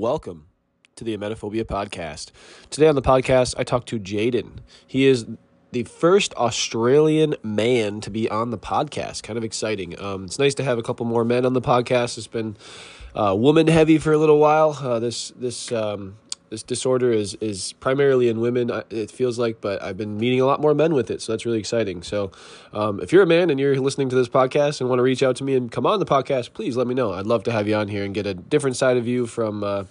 Welcome to the Emetophobia podcast. Today on the podcast, I talked to Jaden. He is the first Australian man to be on the podcast. Kind of exciting. Um, it's nice to have a couple more men on the podcast. It's been uh, woman heavy for a little while. Uh, this this um, this disorder is is primarily in women. It feels like, but I've been meeting a lot more men with it, so that's really exciting. So, um, if you're a man and you're listening to this podcast and want to reach out to me and come on the podcast, please let me know. I'd love to have you on here and get a different side of you from. Uh,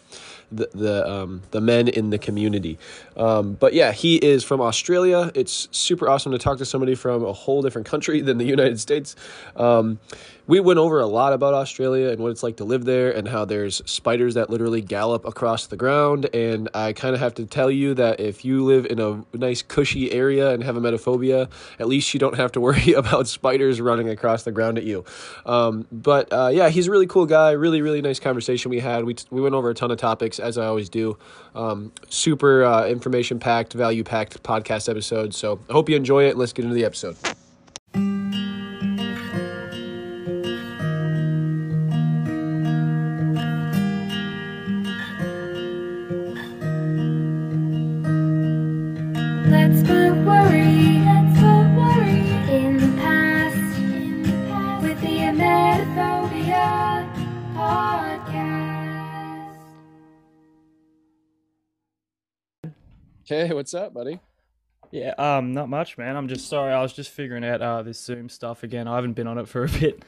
the the um, the men in the community. Um, but yeah, he is from Australia. It's super awesome to talk to somebody from a whole different country than the United States. We went over a lot about Australia and what it's like to live there and how there's spiders that literally gallop across the ground. And I kind of have to tell you that if you live in a nice cushy area and have a emetophobia, at least you don't have to worry about spiders running across the ground at you. Um, but uh, yeah, he's a really cool guy. Really, really nice conversation we had. We, t- we went over a ton of topics as I always do. Um, super uh, information packed, value packed podcast episode. So I hope you enjoy it. Let's get into the episode. Hey, what's up, buddy? Yeah, um, not much, man. I'm just sorry. I was just figuring out uh this Zoom stuff again. I haven't been on it for a bit.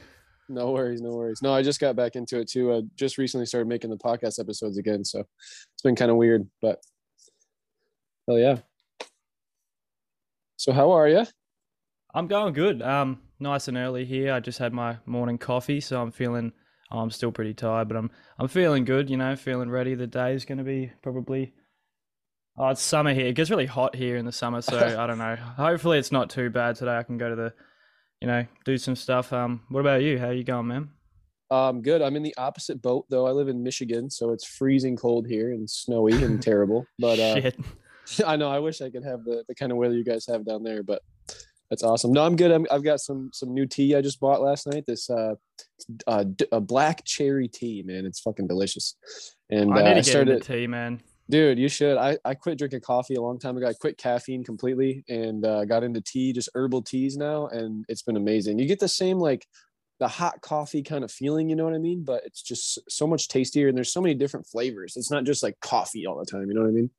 No worries, no worries. No, I just got back into it too. I just recently started making the podcast episodes again, so it's been kind of weird, but hell yeah. So how are you? I'm going good. Um, nice and early here. I just had my morning coffee, so I'm feeling. oh, I'm still pretty tired, but I'm I'm feeling good. You know, feeling ready. The day is going to be probably. Oh, it's summer here. It gets really hot here in the summer, so I don't know. Hopefully, it's not too bad today. I can go to the, you know, do some stuff. Um, what about you? How you going, man? Um, good. I'm in the opposite boat though. I live in Michigan, so it's freezing cold here and snowy and terrible. But uh, Shit. I know I wish I could have the, the kind of weather you guys have down there, but that's awesome. No, I'm good. I'm, I've got some some new tea I just bought last night. This uh, uh d- a black cherry tea, man. It's fucking delicious. And I uh, need to get started, into tea, man. Dude. You should. I I quit drinking coffee a long time ago. I quit caffeine completely and uh, got into tea, just herbal teas now, and it's been amazing. You get the same like the hot coffee kind of feeling, you know what I mean? But it's just so much tastier, and there's so many different flavors. It's not just like coffee all the time. You know what I mean?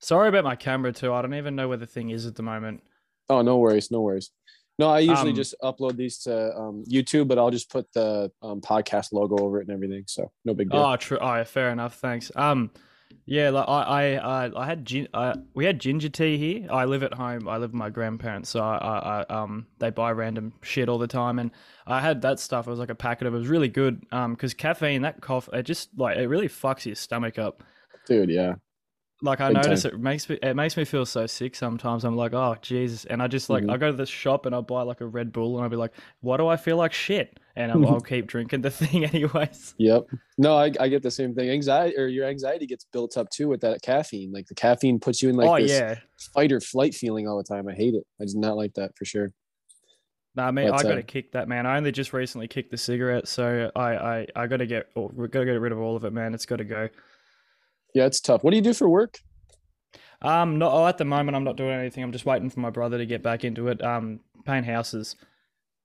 Sorry about my camera too. I don't even know where the thing is at the moment. Oh, no worries, no worries. No, I usually Um, just upload these to um, YouTube, but I'll just put the um, podcast logo over it and everything. So no big deal. Oh, true. Oh, yeah, fair enough. Thanks. Um, yeah, like I, I, uh, I had gin. Uh, we had ginger tea here. I live at home. I live with my grandparents, so I, I, I, um, they buy random shit all the time, and I had that stuff. It was like a packet of. It was really good. Um, because caffeine, that cough, it just like it really fucks your stomach up. Dude, yeah. Like I Big notice it makes me it makes me feel so sick sometimes. I'm like, oh Jesus, and I just like Mhm. I go to the shop and I buy like a Red Bull and I'll be like, why do I feel like shit? And I'll, I'll keep drinking the thing anyways. Yep. No, I, I get the same thing. Anxiety or your anxiety gets built up too with that caffeine. Like the caffeine puts you in like oh this yeah, fight or flight feeling all the time. I hate it. I do not like that for sure. Nah, man, But, I got uh, to kick that, man. I only just recently kicked the cigarette, so I, I, I got to get, oh, we got to get rid of all of it, man. It's got to go. Yeah, it's tough. What do you do for work? Um, not oh, at the moment. I'm not doing anything. I'm just waiting for my brother to get back into it. Um, paint houses.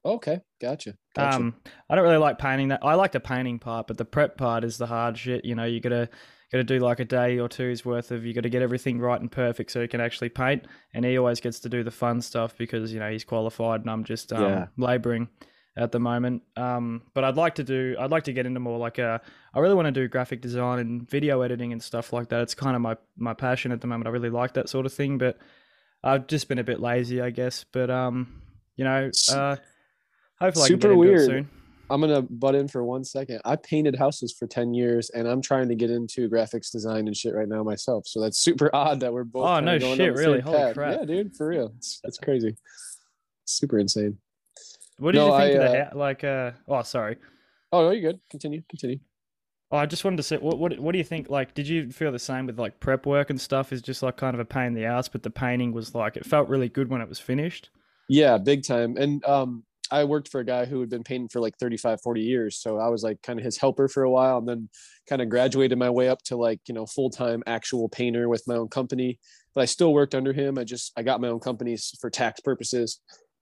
Okay, gotcha. gotcha. Um, I don't really like painting that. I like the painting part, but the prep part is the hard shit. You know, you gotta gotta do like a day or two's worth of. You gotta get everything right and perfect so you can actually paint. And he always gets to do the fun stuff because you know he's qualified, and I'm just um, Yeah. laboring at the moment. Um, but I'd like to do. I'd like to get into more like a. I really want to do graphic design and video editing and stuff like that. It's kind of my my passion at the moment. I really like that sort of thing, but I've just been a bit lazy, I guess. But um, you know, uh, hopefully I super can get into weird. it soon. I'm gonna butt in for one second. I painted houses for 10 years and I'm trying to get into graphics design and shit right now myself. So that's super odd that we're both Oh, no shit, really? Holy path. crap. Yeah, dude, for real. It's, it's crazy. Super insane. What did No, you think I, of the uh, like? Uh, oh, sorry. Oh, no, you're good. Continue. Continue. Oh, I just wanted to say, what, what what do you think? Like, did you feel the same with like prep work and stuff? Is just like kind of a pain in the ass, but the painting was like it felt really good when it was finished. Yeah, big time. And um, I worked for a guy who had been painting for like 35, 40 years. So I was like kind of his helper for a while and then kind of graduated my way up to like, you know, full time actual painter with my own company. But I still worked under him. I just, I got my own companies for tax purposes.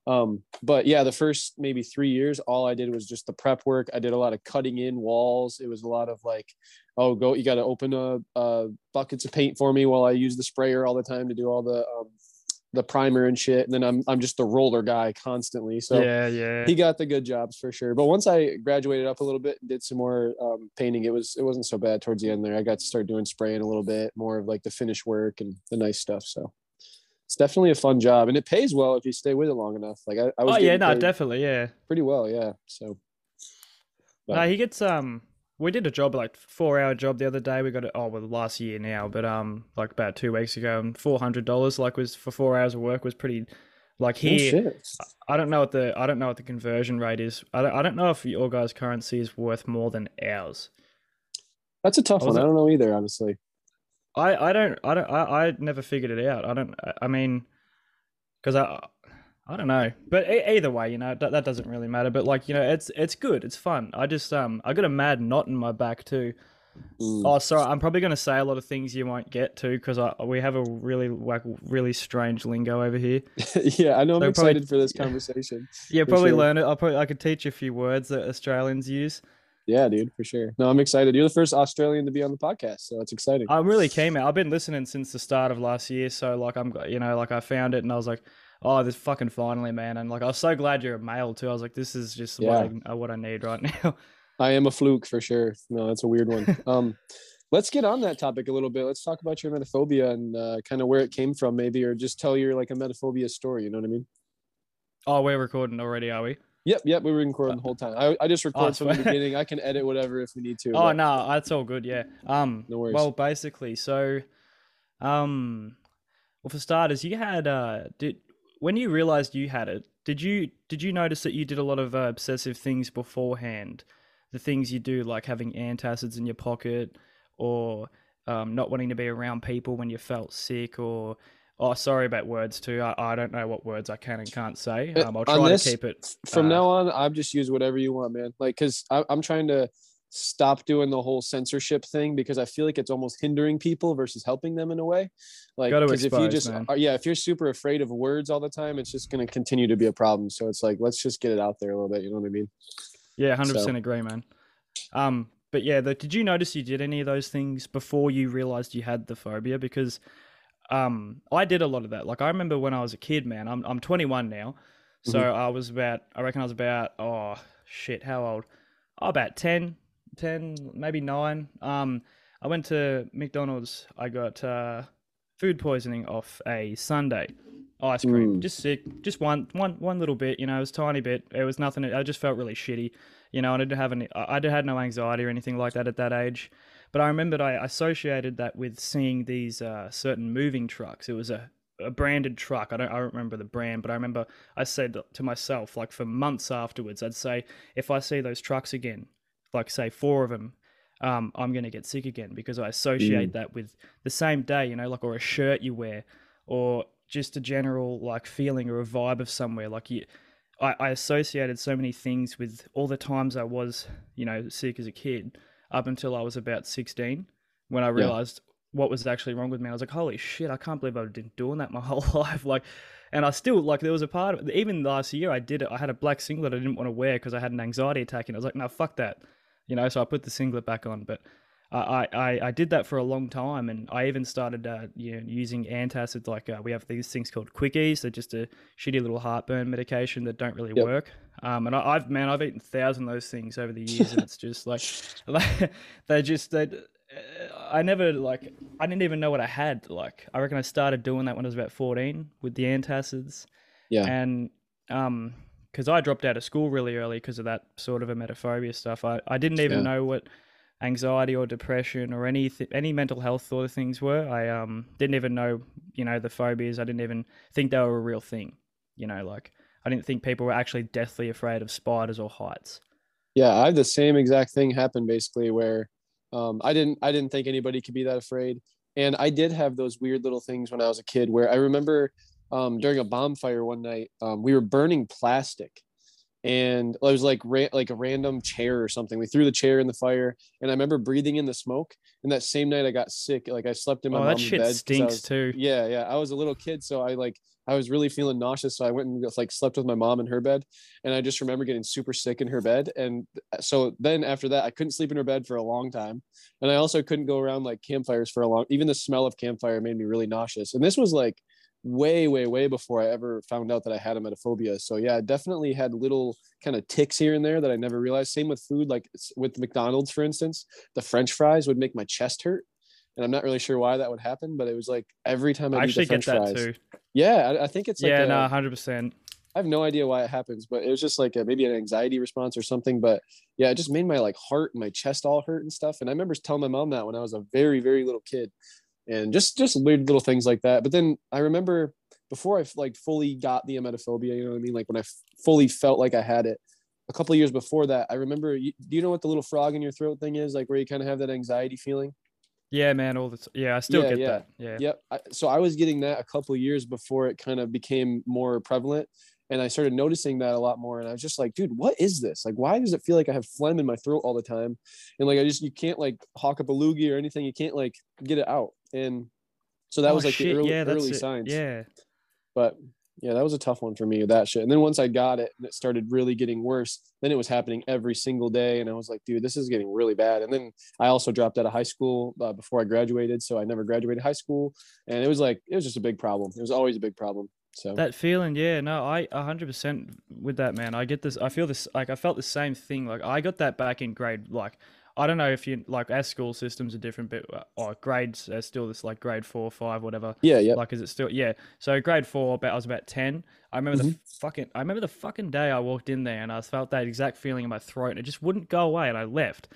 Um, but yeah, the first maybe three years, all I did was just the prep work. I did a lot of cutting in walls. It was a lot of like, oh, go, you got to open a, a buckets of paint for me while I use the sprayer all the time to do all the, um, the primer and shit. And then I'm I'm just the roller guy constantly. So yeah, yeah. he got the good jobs for sure. But once I graduated up a little bit and did some more um, painting, it was it wasn't so bad towards the end there. I got to start doing spraying a little bit more of like the finish work and the nice stuff. So it's definitely a fun job and it pays well if you stay with it long enough. Like I, I was oh yeah, no, definitely, yeah. pretty well. Yeah. So No, he gets um. We did a job like four hour job the other day. We got it. Oh, well, last year now, but um, like about two weeks ago, and four hundred dollars like was for four hours of work was pretty. Like oh, here, shit. I don't know what the I don't know what the conversion rate is. I don't, I don't know if your guys' currency is worth more than ours. That's a tough one. I don't know either, honestly. I, I don't I don't I, I never figured it out. I don't I mean because I I don't know. But e- either way, you know that, that doesn't really matter. But like you know, it's it's good. It's fun. I just um I got a mad knot in my back too. Mm. Oh, sorry. I'm probably going to say a lot of things you won't get to because we have a really like really strange lingo over here. yeah, I know. I'm probably- excited for this conversation. Yeah, probably sure. learn it. I'll probably I could teach you a few words that Australians use. Yeah, dude, for sure. No, I'm excited. You're the first Australian to be on the podcast, so it's exciting. I'm really keen, man. I've been listening since the start of last year, so like I'm, you know, like I found it and I was like, oh, this fucking finally, man. And like I was so glad you're a male too. I was like, this is just what I, uh, what I need right now. I am a fluke for sure. No, that's a weird one. Um, let's get on that topic a little bit. Let's talk about your emetophobia and uh, kind of where it came from, maybe, or just tell your like a emetophobia story. You know what I mean? oh, we're recording already, are we? Yep, yep. We were recording the whole time. I, I just record from the beginning. I can edit whatever if we need to. Oh but- no, that's all good. Yeah. Um. No worries. Well, basically, so, um, well, for starters, you had uh, did when you realized you had it, did you did you notice that you did a lot of uh, obsessive things beforehand? The things you do, like having antacids in your pocket, or um, not wanting to be around people when you felt sick, or oh, sorry about words too. I, I don't know what words I can and can't say. Uh, Um, I'll try this, to keep it. from uh, now on, I've just used whatever you want, man. Like, cause I, I'm trying to stop doing the whole censorship thing because I feel like it's almost hindering people versus helping them in a way. Like, because if you just, uh, yeah, if you're super afraid of words all the time, it's just going to continue to be a problem. So it's like, let's just get it out there a little bit. You know what I mean? Yeah, hundred So- percent agree, man. Um, but yeah, the, did you notice you did any of those things before you realized you had the phobia? Because um, I did a lot of that. Like I remember when I was a kid, man. I'm I'm 21 now, so Mhm. I was about. I reckon I was about. Oh shit, how old? Oh, about 10, 10, maybe nine. Um, I went to McDonald's. I got uh, food poisoning off a Sunday. Ice cream, Mm. just sick, just one, one, one little bit. You know, it was a tiny bit. It was nothing. I just felt really shitty. You know, I didn't have any. I I had no anxiety or anything like that at that age. But I remembered I associated that with seeing these uh, certain moving trucks. It was a, a branded truck. I don't. I don't remember the brand, but I remember I said to myself, like for months afterwards, I'd say, if I see those trucks again, like say four of them, um, I'm gonna get sick again because I associate that with the same day, you know, like or a shirt you wear, or just a general like feeling or a vibe of somewhere. Like you, I, I associated so many things with all the times I was, you know, sick as a kid up until I was about 16 when I realized what was actually wrong with me. I was like, holy shit, I can't believe I've been doing that my whole life. Like, and I still, like, there was a part of even last year I did it. I had a black singlet that I didn't want to wear because I had an anxiety attack. And I was like, no, fuck that. You know, so I put the singlet back on. But I, I, I did that for a long time, and I even started uh, you know, using antacids. Like uh, we have these things called Quick-Eze. They're just a shitty little heartburn medication that don't really Yep. work. Um, and I, I've man, I've eaten thousand of those things over the years, and it's just like, like they just they. I never like I didn't even know what I had. Like I reckon I started doing that when I was about fourteen with the antacids, Yeah. and um, because I dropped out of school really early because of that sort of a emetophobia stuff. I, I didn't even Yeah. know what anxiety or depression or any any mental health sort of things were. I um didn't even know you know the phobias. I didn't even think they were a real thing. You know, like I didn't think people were actually deathly afraid of spiders or heights. Yeah, I had the same exact thing happen basically where um, I didn't I didn't think anybody could be that afraid. And I did have those weird little things when I was a kid where I remember um, during a bonfire one night, um, we were burning plastic and it was like ra- like a random chair or something. We threw the chair in the fire, and I remember breathing in the smoke. And that same night, I got sick. Like I slept in my Oh, that mom's shit bed. 'cause I stinks was- too. Yeah, yeah. I was a little kid, so I like I was really feeling nauseous. So I went and like slept with my mom in her bed, and I just remember getting super sick in her bed. And so then after that, I couldn't sleep in her bed for a long time, and I also couldn't go around like campfires for a long. Even the smell of campfire made me really nauseous. And this was like way, way, way before I ever found out that I had emetophobia. So yeah, I definitely had little kind of ticks here and there that I never realized. Same with food, like with McDonald's, for instance, the French fries would make my chest hurt. And I'm not really sure why that would happen, but it was like every time I, I eat actually get that fries. too. Yeah, I, I think it's like yeah, no, hundred percent. I have no idea why it happens, but it was just like a, maybe an anxiety response or something. But yeah, it just made my like heart and my chest all hurt and stuff. And I remember telling my mom that when I was a very very little kid, and just just weird little things like that. But then I remember before I like fully got the emetophobia, you know what I mean? Like when I fully felt like I had it. A couple of years before that, I remember. You, do you know what the little frog in your throat thing is? Like where you kind of have that anxiety feeling. Yeah, man, all the t- yeah, I still Yeah, get yeah. that. Yeah. Yep. I, so I was getting that a couple of years before it kind of became more prevalent. And I started noticing that a lot more. And I was just like, dude, what is this? Like, why does it feel like I have phlegm in my throat all the time? And like, I just, you can't like hawk up a loogie or anything. You can't like get it out. And so that Oh, was like shit, the early, yeah, early it. signs. Yeah. But yeah, that was a tough one for me, that shit. And then once I got it and it started really getting worse, then it was happening every single day. And I was like, dude, this is getting really bad. And then I also dropped out of high school uh, before I graduated. So I never graduated high school. And it was like, it was just a big problem. It was always a big problem. So That feeling, yeah, no, I hundred percent with that man. I get this. I feel this. Like I felt the same thing. Like I got that back in grade. Like I don't know if you like our school systems are different, but uh, or grades are still this like grade four, five, whatever. yeah, yeah. Like, is it still? Yeah. So grade four, about I was about ten. I remember Mm-hmm. the fucking. I remember the fucking day I walked in there and I felt that exact feeling in my throat and it just wouldn't go away and I left.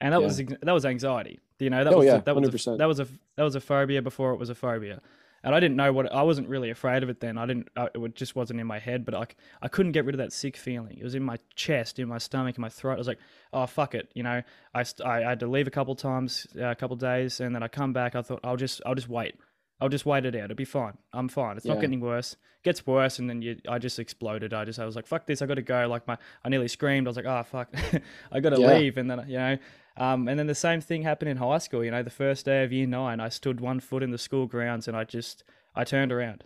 And that Yeah. was that was anxiety. You know that Oh, was yeah, that was a, 100%. that was a that was a phobia before it was a phobia. And I didn't know what I wasn't really afraid of it then. I didn't. I, it just wasn't in my head. But like I couldn't get rid of that sick feeling. It was in my chest, in my stomach, in my throat. I was like, oh fuck it. You know, I I, I had to leave a couple times, uh, a couple days, and then I come back. I thought I'll just I'll just wait. I'll just wait it out. It'll be fine. I'm fine. It's not getting worse. It gets worse, and then you, I just exploded. I just, I was like, fuck this. I got to go. Like my, I nearly screamed. I was like, oh fuck, I got to Yeah. leave. And then you know, um, and then the same thing happened in high school. You know, the first day of year nine, I stood one foot in the school grounds, and I just, I turned around.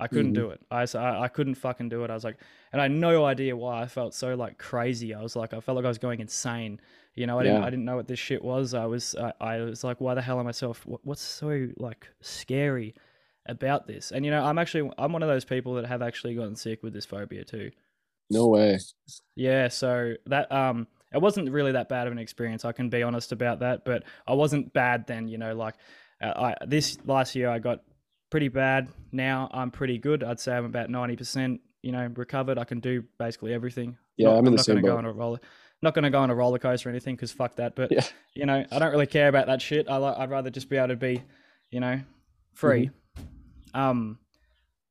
I couldn't Mhm. do it. I, I couldn't fucking do it. I was like, and I had no idea why. I felt so like crazy. I was like, I felt like I was going insane. You know, I didn't, I didn't know what this shit was. I was, I, I was like, why the hell am I so? What, what's so like scary about this? And you know, I'm actually, I'm one of those people that have actually gotten sick with this phobia too. No way. Yeah, so that um it wasn't really that bad of an experience. I can be honest about that, but I wasn't bad then, you know, like uh, I this last year I got pretty bad. Now I'm pretty good. I'd say I'm about 90%, you know, recovered. I can do basically everything. Yeah, Not- I'm in the not same gonna go on a roller not going to go on a roller coaster or anything cuz fuck that, but Yeah. you know, I don't really care about that shit. I like I'd rather just be able to be, you know, free. Mm-hmm. Um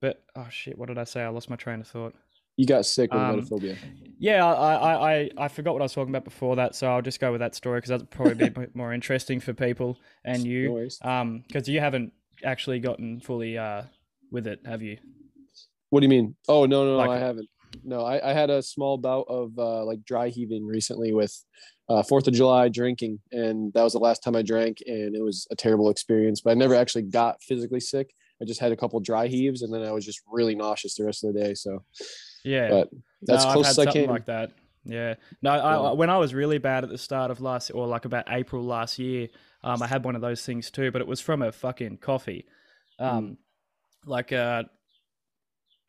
but oh shit, what did I say? I lost my train of thought. You got sick with Um, emetophobia. Yeah, I, I, I, I forgot what I was talking about before that, so I'll just go with that story because that'll probably be more interesting for people and you. Um, because you haven't actually gotten fully uh with it, have you? What do you mean? Oh no, no, no, Like- I haven't. No, I, I had a small bout of uh, like dry heaving recently with uh, Fourth of July drinking, and that was the last time I drank, and it was a terrible experience. But I never actually got physically sick. I just had a couple dry heaves, and then I was just really nauseous the rest of the day. So, Yeah. but that's no, close I've had I something like that. Yeah. No, I, when I was really bad at the start of last, or like about April last year, um, I had one of those things too, but it was from a fucking coffee. Mm. Um, like uh,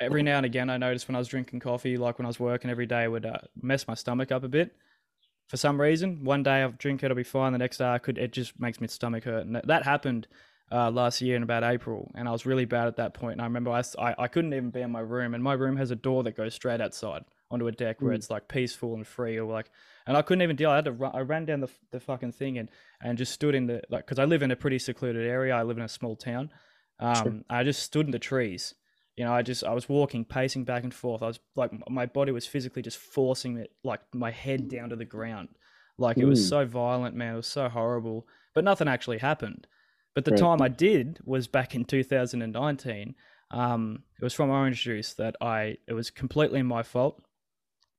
every now and again, I noticed when I was drinking coffee, like when I was working every day, would uh, mess my stomach up a bit. For some reason, one day I'll drink it, it'll be fine. The next day, I could, it just makes my stomach hurt, and that, that happened uh, last year in about April, and I was really bad at that point. And I remember I I couldn't even be in my room, and my room has a door that goes straight outside onto a deck where Mm. it's like peaceful and free, or like, and I couldn't even deal. I had to run, I ran down the the fucking thing and and just stood in the like because I live in a pretty secluded area. I live in a small town. Um, Sure. I just stood in the trees. You know, I just I was walking, pacing back and forth. I was like, my body was physically just forcing it, like my head down to the ground. Like it was Mm. so violent, man. It was so horrible, but nothing actually happened. But the Right. time I did was back in 2019. Um, it was from orange juice that I. It was completely my fault.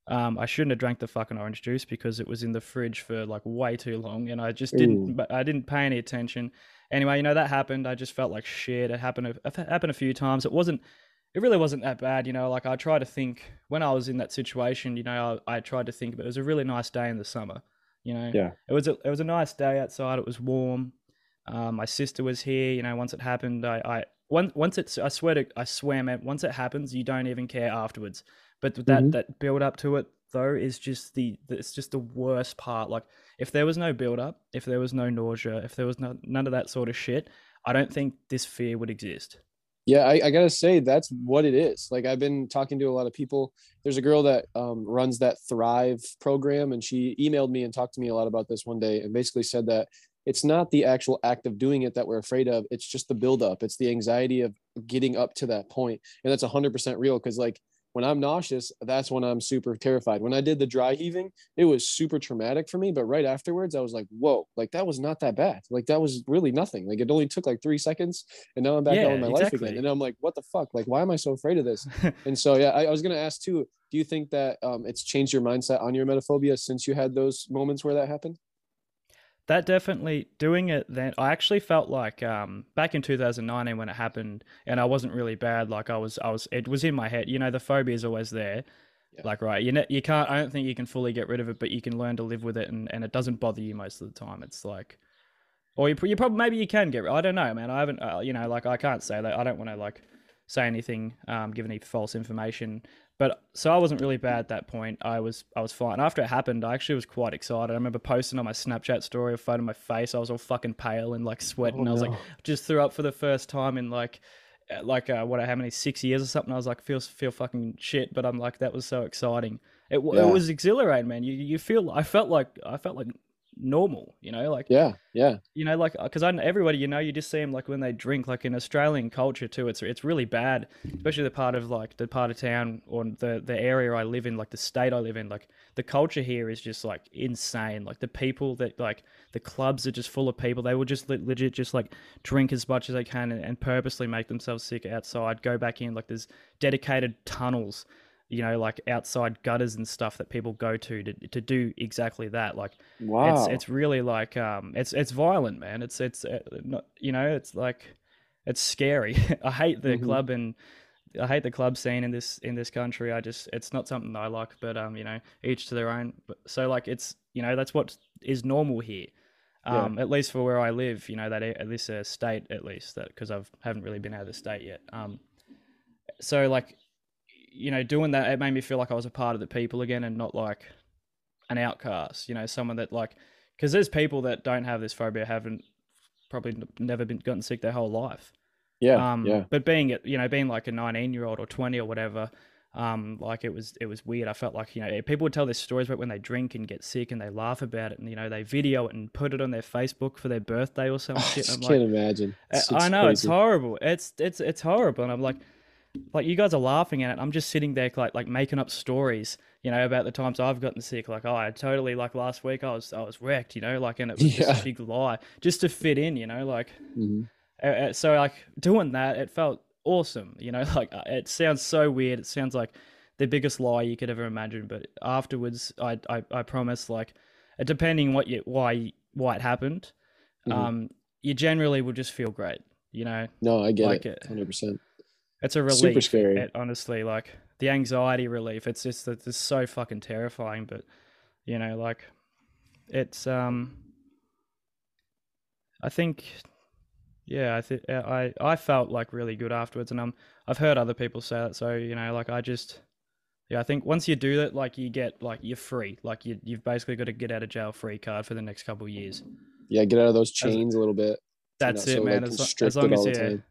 Um, I shouldn't have drank the fucking orange juice because it was in the fridge for like way too long, and I just didn't. I didn't pay any attention. Anyway, you know that happened. I just felt like shit. It happened. It happened a few times. It wasn't. It really wasn't that bad, you know. Like I tried to think when I was in that situation, you know, I, I tried to think, but it was a really nice day in the summer, you know. Yeah. It was a it was a nice day outside. It was warm. Um, my sister was here. You know, once it happened, I, I once once it's I swear to I swear, man. Once it happens, you don't even care afterwards. But that Mhm. that build up to it though is just the it's just the worst part. Like if there was no build up, if there was no nausea, if there was no, none of that sort of shit, I don't think this fear would exist. Yeah, I, I gotta say that's what it is. Like I've been talking to a lot of people. There's a girl that um, runs that Thrive program, and she emailed me and talked to me a lot about this one day, and basically said that it's not the actual act of doing it that we're afraid of. It's just the buildup. It's the anxiety of getting up to that point, and that's 100% real. Because like when I'm nauseous, that's when I'm super terrified. When I did the dry heaving, it was super traumatic for me. But right afterwards, I was like, whoa, like that was not that bad. Like that was really nothing. Like it only took like three seconds, and now I'm back Yeah, on my life again. And I'm like, what the fuck? Like, why am I so afraid of this? And so, yeah, I, I was gonna ask too. Do you think that um, it's changed your mindset on your emetophobia since you had those moments where that happened? That definitely doing it then I actually felt like um back in 2019 when it happened and I wasn't really bad like I was I was it was in my head you know the phobia is always there. Yeah. like right you know you can't I don't think you can fully get rid of it but you can learn to live with it and, and it doesn't bother you most of the time. It's like or you, you probably maybe you can get rid I don't know man I haven't uh, you know like I can't say that I don't want to like say anything um give any false information but so I wasn't really bad at that point. I was I was fine. After it happened, I actually was quite excited. I remember posting on my Snapchat story a photo of my face. I was all fucking pale and like sweating. Oh, I was like just threw up for the first time in like uh, like uh, what how many six years or something. I was like feel feel fucking shit, but I'm like that was so exciting. It Yeah. it was exhilarating, man. You you feel I felt like I felt like normal, you know, like Yeah, yeah, you know, like uh, because I know everybody, you know, you just see them like when they drink, like in Australian culture too. It's it's really bad, especially the part of like the part of town or the the area I live in, like the state I live in. Like the culture here is just like insane. Like the people that like the clubs are just full of people. They will just legit just like drink as much as they can and, and purposely make themselves sick outside. Go back in like there's dedicated tunnels. You know, like outside gutters and stuff that people go to to, to do exactly that. Like wow. it's it's really like um it's it's violent man it's it's uh, not you know it's like it's scary i hate the Mhm. club and i hate the club scene in this in this country i just it's not something that i like but um you know each to their own but so like it's you know that's what is normal here Yeah. um at least for where i live you know that at this uh, state at least that because i've haven't really been out of the state yet um so like you know doing that it made me feel like i was a part of the people again and not like an outcast, you know, someone that like, because there's people that don't have this phobia, haven't probably never been gotten sick their whole life. yeah, um, yeah, But being, it- you know, being like a 19 year old or 20 or whatever, um, like it was, it was weird. I felt like, you know, people would tell their stories about when they drink and get sick and they laugh about it and, you know, they video it and put it on their Facebook for their birthday or some I shit. I'm can't imagine. I- It's- I it's know it's horrible. It's it's it's horrible, and I'm like, like you guys are laughing at it. I'm just sitting there like like making up stories, you know, about the times I've gotten sick. Like, oh, I totally like last week I was I was wrecked, you know, like, and it was just a big lie just to fit in, you know, like. Mhm. Uh, so like doing that, it felt awesome, you know. Like uh, it sounds so weird. It sounds like the biggest lie you could ever imagine. But afterwards, I I, I promise, like, depending what you why why it happened, Mhm. um, you generally will just feel great, you know. No, I get like it. it. Hundred percent. It's a relief. Super scary. It, honestly, like the anxiety relief. It's just that it's so fucking terrifying. But you know, like it's um. I think, yeah, I think I I felt like really good afterwards, and um, I've heard other people say that. So you know, like I just. Yeah, I think once you do that, like you get like you're free. Like you you've basically got to get out of jail free card for the next couple of years. Yeah, get out of those chains a little bit. That's it, so, man. like, as, as long as all the you, time.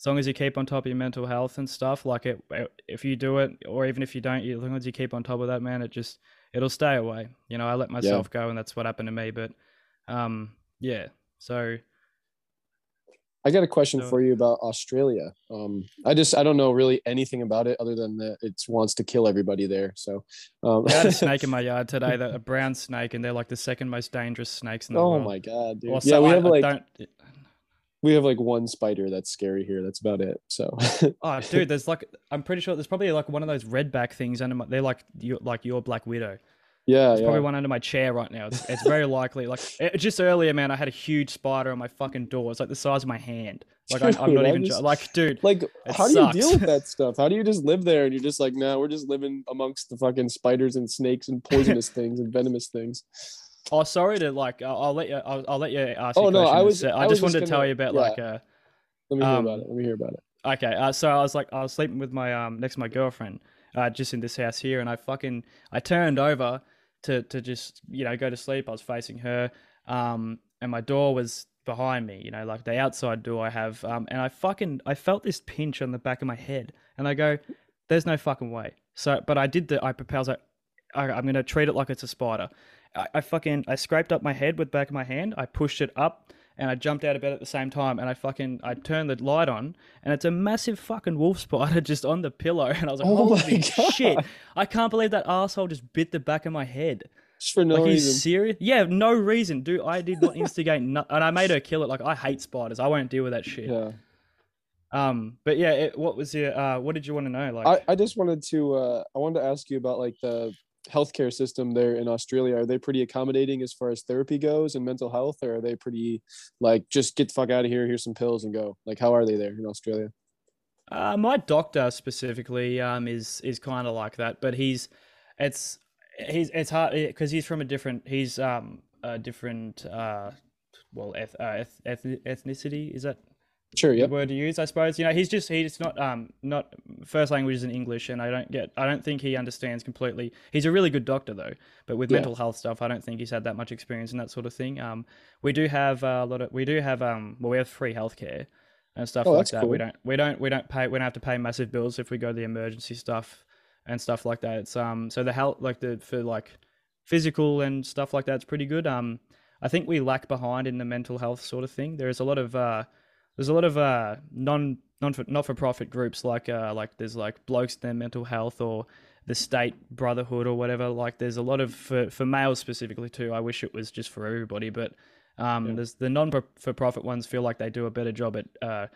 As long as you keep on top of your mental health and stuff, like it, if you do it, or even if you don't, you- as long as you keep on top of that, man, it just it'll stay away. You know, I let myself go, and that's what happened to me. But, um, yeah. So I got a question So- for you about Australia. Um, I just I don't know really anything about it other than that it wants to kill everybody there. So, um, I had a snake in my yard today, that a brown snake, and they're like the second most dangerous snakes in the oh world. Oh my god, dude. Or yeah, we I- have I like don't. We have like one spider that's scary here. That's about it. So Oh, dude, there's like I'm pretty sure there's probably like one of those redback things under my. They're like you like your Black Widow. yeah, There's yeah. probably one under my chair right now. It's, it's very likely. Like it, just earlier, man, I had a huge spider on my fucking door. It's like the size of my hand. Like I, I'm not even just- like, dude. Like, how do you deal with that stuff? How do you just live there and you're just like, nah, we're just living amongst the fucking spiders and snakes and poisonous things and venomous things. Oh, sorry to like. I'll, I'll let you. I'll, I'll let you ask. Oh, your no, I was-. I I was just just wanted to tell you about yeah. like. Uh, Let me hear Um, about it. Let me hear about it. Okay, uh, so I was like, I was sleeping with my um next to my girlfriend, uh, just in this house here, and I fucking I turned over to to just you know go to sleep. I was facing her, um, and my door was behind me, you know, like the outside door I have, um, and I fucking I felt this pinch on the back of my head, and I go, "There's no fucking way." So, but I did the I propose like, I, I'm gonna treat it like it's a spider. I, I fucking I scraped up my head with the back of my hand. I pushed it up and I jumped out of bed at the same time and I fucking I turned the light on and it's a massive fucking wolf spider just on the pillow and I was like, Oh holy shit! I can't believe that asshole just bit the back of my head. Just for no Like reason. he's serious? Yeah, no reason, dude. I did not instigate, no- and I made her kill it. Like I hate spiders. I won't deal with that shit. Yeah. Um, but yeah, it, what was your uh, what did you want to know? Like, I, I just wanted to uh I wanted to ask you about like the healthcare system there in Australia. Are they pretty accommodating as far as therapy goes and mental health, or are they pretty like just get the fuck out of here, here's some pills and go? Like how are they there in Australia? Uh, my doctor specifically um, is is kind of like that, but he's it's he's it's hard because he's from a different he's um a different uh well eth, uh, eth, eth, ethnicity is that Sure, the word to use I suppose. You know he's just he's not um not first language is in English and I don't get I don't think he understands completely. He's a really good doctor though but with Yeah. mental health stuff I don't think he's had that much experience in that sort of thing. Um we do have uh, a lot of we do have um well we have free healthcare and stuff Oh, like that. we don't we don't we don't pay we don't have to pay massive bills if we go to the emergency stuff and stuff like that. It's um so the health like the for like physical and stuff like that's pretty good. Um I think we lack behind in the mental health sort of thing. There is a lot of uh there's a lot of uh non non not for profit groups like uh like there's like blokes in their mental health or the state brotherhood or whatever. Like there's a lot of for, for males specifically too i wish it was just for everybody but um Yeah. there's the non for profit ones feel like they do a better job at uh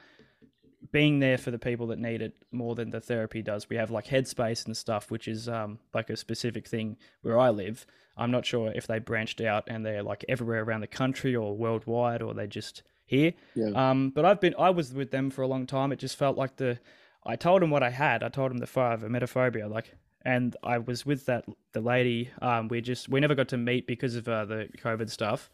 being there for the people that need it more than the therapy does. We have like headspace and stuff which is um like a specific thing where i live. I'm not sure if they branched out and they're like everywhere around the country or worldwide or they just here Yeah. um, but I've been I was with them for a long time. It just felt like the I told them what I had. I told them the five emetophobia, like, and I was with that the lady. Um, we just we never got to meet because of uh, the COVID stuff.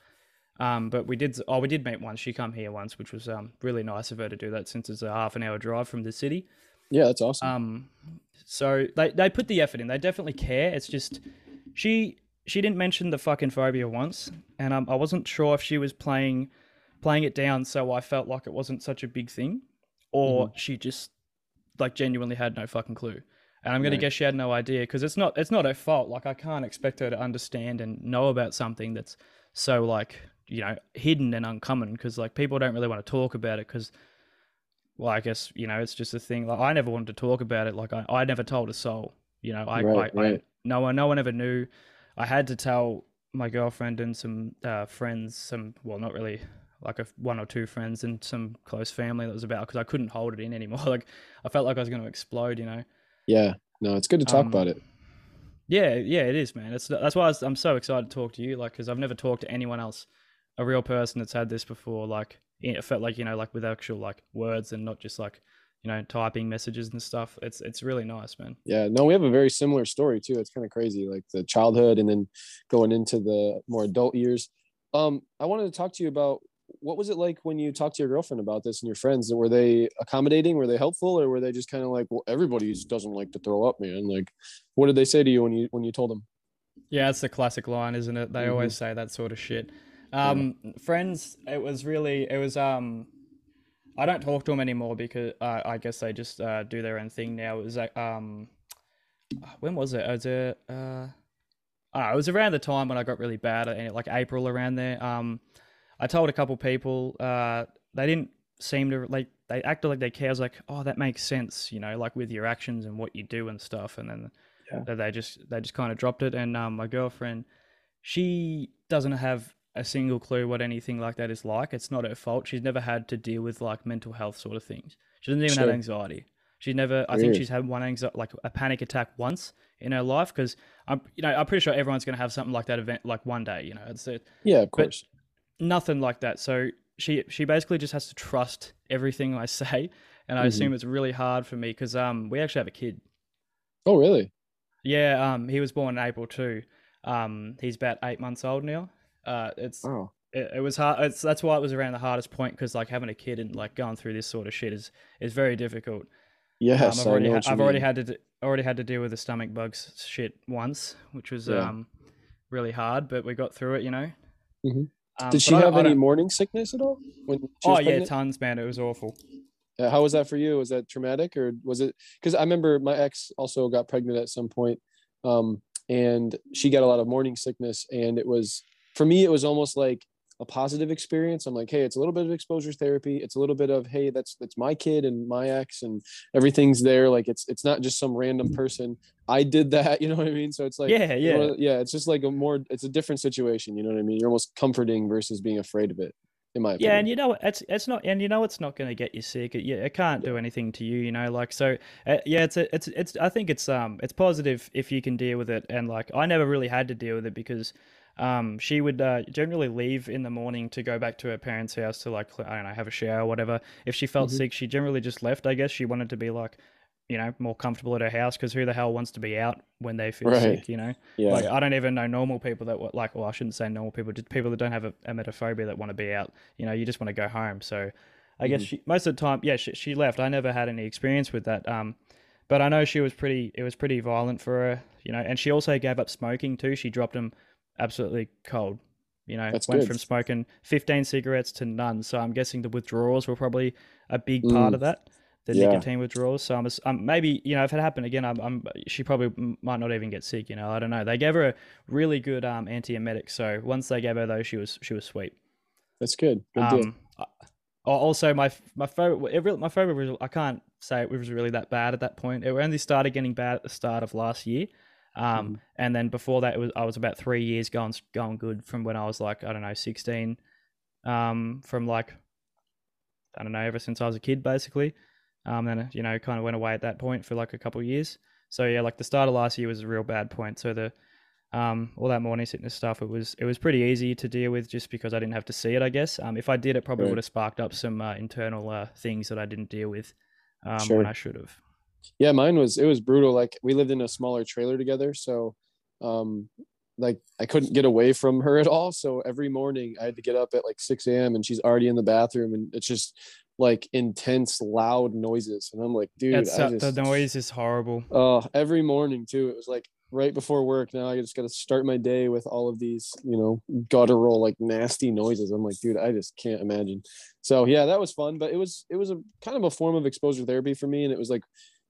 Um, but we did. Oh, we did meet once. She come here once, which was um really nice of her to do that since it's a half an hour drive from the city. Yeah, that's awesome. Um, so they they put the effort in. They definitely care. It's just she she didn't mention the fucking phobia once, and um, I wasn't sure if she was playing playing it down, so I felt like it wasn't such a big thing, or she just like genuinely had no fucking clue. And I'm gonna Right. guess she had no idea because it's not it's not her fault. Like I can't expect her to understand and know about something that's so like you know hidden and uncommon because like people don't really want to talk about it because well I guess you know it's just a thing like I never wanted to talk about it like I, I never told a soul you know I, Right, I, I right. no one no one ever knew I had to tell my girlfriend and some uh, friends some well not really like a one or two friends and some close family that was about because I couldn't hold it in anymore like I felt like I was going to explode you know yeah. No, it's good to talk um, about it. yeah, yeah, it is, man. It's that's why I was, I'm so excited to talk to you, like, because I've never talked to anyone else, a real person that's had this before. Like, it felt like you know, like with actual like words and not just like you know typing messages and stuff. It's it's really nice, man. Yeah, no, we have a very similar story too. It's kind of crazy, like the childhood and then going into the more adult years. Um, I wanted to talk to you about what was it like when you talked to your girlfriend about this and your friends? Were they accommodating? Were they helpful, or were they just kind of like, well, everybody doesn't like to throw up, man? Like, what did they say to you when you when you told them? Yeah, it's the classic line, isn't it? They always say that sort of shit. Um, Friends, it was really, it was. Um, I don't talk to them anymore because uh, I guess they just uh, do their own thing now. It was like, um, when was it? It was a, uh, uh, it was around the time when I got really bad, uh, like April around there. Um, I told a couple people, uh, they didn't seem to like. They acted like they care. I was like, oh, that makes sense, you know, like with your actions and what you do and stuff. And then Yeah. they just they just kind of dropped it. And um, my girlfriend, she doesn't have a single clue what anything like that is like. It's not her fault. She's never had to deal with like mental health sort of things. She doesn't even have anxiety. She's never. I think she's had one anxiety, like a panic attack once in her life. Because I'm, you know, I'm pretty sure everyone's gonna have something like that event, like one day. You know, it's a, Yeah, of course. Nothing like that. So she she basically just has to trust everything I say, and I Mhm. assume it's really hard for me because um we actually have a kid. oh, really? Yeah, um he was born in April too. Um he's about eight months old now. Uh, it's Oh, it, it was hard. It's that's why it was around the hardest point because like having a kid and like going through this sort of shit is is very difficult. yes. um, I've already ha- I've already had to d- already had to deal with the stomach bugs shit once, which was Yeah. um really hard, but we got through it. You know. Mhm. Um, Did she have any morning sickness at all? When she Oh was yeah, pregnant? tons, man. It was awful. Uh, how was that for you? Was that traumatic or was it? Because I remember my ex also got pregnant at some point, um, and she got a lot of morning sickness, and it was for me it was almost like a positive experience. I'm like, hey, it's a little bit of exposure therapy. It's a little bit of hey, that's that's my kid and my ex, and everything's there. Like it's it's not just some random person. I did that. You know what I mean? So it's like yeah, yeah. well, yeah, it's just like a more it's a different situation. You know what I mean? You're almost comforting versus being afraid of it. In my opinion. Yeah, and you know it's it's not, and you know it's not going to get you sick. It, yeah, it can't do anything to you. You know, like so. Uh, yeah, it's a, it's it's. I think it's um it's positive if you can deal with it. And like I never really had to deal with it because um she would uh, generally leave in the morning to go back to her parents' house to like I don't know have a shower or whatever. If she felt Mhm. sick, she generally just left. I guess she wanted to be like you know more comfortable at her house because who the hell wants to be out when they feel Right. sick? You know. yeah. Like I don't even know normal people that like. Well, I shouldn't say normal people. Just people that don't have a, emetophobia that want to be out. You know, you just want to go home. So, I guess Mhm. she, most of the time, yeah, she, she left. I never had any experience with that. Um, but I know she was pretty. It was pretty violent for her. You know, and she also gave up smoking too. She dropped them absolutely cold. You know, That's went good. from smoking 15 cigarettes to none. So I'm guessing the withdrawals were probably a big part Mm. of that. The Yeah. nicotine withdrawals. So I'm, ass- um, maybe you know if it happened again, I'm, I'm she probably might not even get sick. You know, I don't know. They gave her a really good um antiemetic. So once they gave her those, she was she was sweet. That's good. Good. Um, I- also my my favorite it really, my favorite was I can't say it was really that bad at that point. It only started getting bad at the start of last year. Um, Mhm. and then before that, it was I was about three years going going good from when I was like I don't know sixteen, um, from like I don't know ever since I was a kid basically, um, then you know kind of went away at that point for like a couple of years. So yeah, like the start of last year was a real bad point. So the um, all that morning sickness stuff, it was it was pretty easy to deal with just because I didn't have to see it. I guess um, if I did, it probably Right. would have sparked up some uh, internal uh, things that I didn't deal with um, Sure. when I should have. Yeah mine was it was brutal. Like we lived in a smaller trailer together so um like i couldn't get away from her at all. So every morning i had to get up at like 6 a.m and she's already in the bathroom and it's just like intense loud noises. And i'm like dude That's, I just, the noise is horrible. uh every morning too. It was like right before work. Now i just got to start my day with all of these you know guttural like nasty noises. I'm like dude i just can't imagine. So yeah that was fun but it was it was a kind of a form of exposure therapy for me. And it was like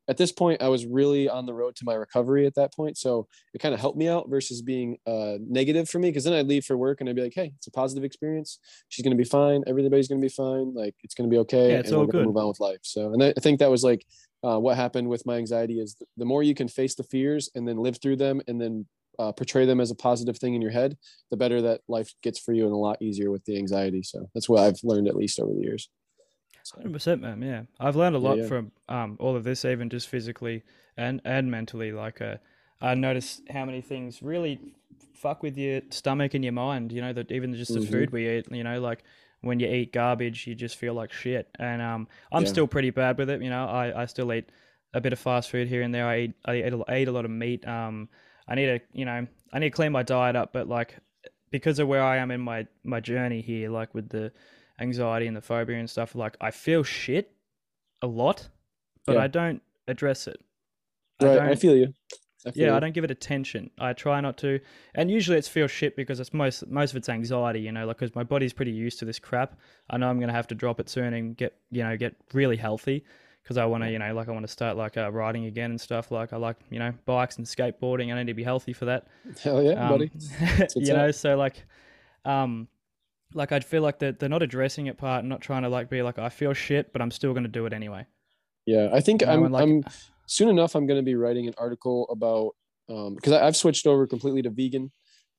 at this point i was really on the road to my recovery at that point. So it kind of helped me out versus being uh negative for me because then i'd leave for work and i'd be like hey it's a positive experience. She's going to be fine. Everybody's going to be fine. Like it's going to be okay. Yeah, it's and all good. move on with life. So and I think that was like uh, what happened with my anxiety is the more you can face the fears and then live through them and then uh, portray them as a positive thing in your head the better that life gets for you and a lot easier with the anxiety. So that's what i've learned at least over the years Hundred percent, man. Yeah, I've learned a lot yeah. from um all of this, even just physically and and mentally. Like, uh, I noticed how many things really fuck with your stomach and your mind. You know that even just the Mhm. food we eat. You know, like when you eat garbage, you just feel like shit. And um, I'm Yeah. still pretty bad with it. You know, I I still eat a bit of fast food here and there. I eat I eat a, I eat a lot of meat. Um, I need to you know I need to clean my diet up, but like because of where I am in my my journey here, like with the anxiety and the phobia and stuff, like I feel shit a lot, but Yeah. I don't address it. right don't, i feel you I feel yeah, you. I don't give it attention. I try not to, and usually it's feel shit because it's most most of it's anxiety, you know, like because my body's pretty used to this crap. I know I'm gonna have to drop it soon and get you know get really healthy because I want to you know like I want to start like uh, riding again and stuff. Like I like you know bikes and skateboarding. I need to be healthy for that. hell yeah Um, buddy you know, so like, um, like I'd feel like they're, they're not addressing it part, not trying to like be like I feel shit, but I'm still gonna do it anyway. yeah i think You know, i'm like, i'm soon enough i'm going to be writing an article about um because i've switched over completely to vegan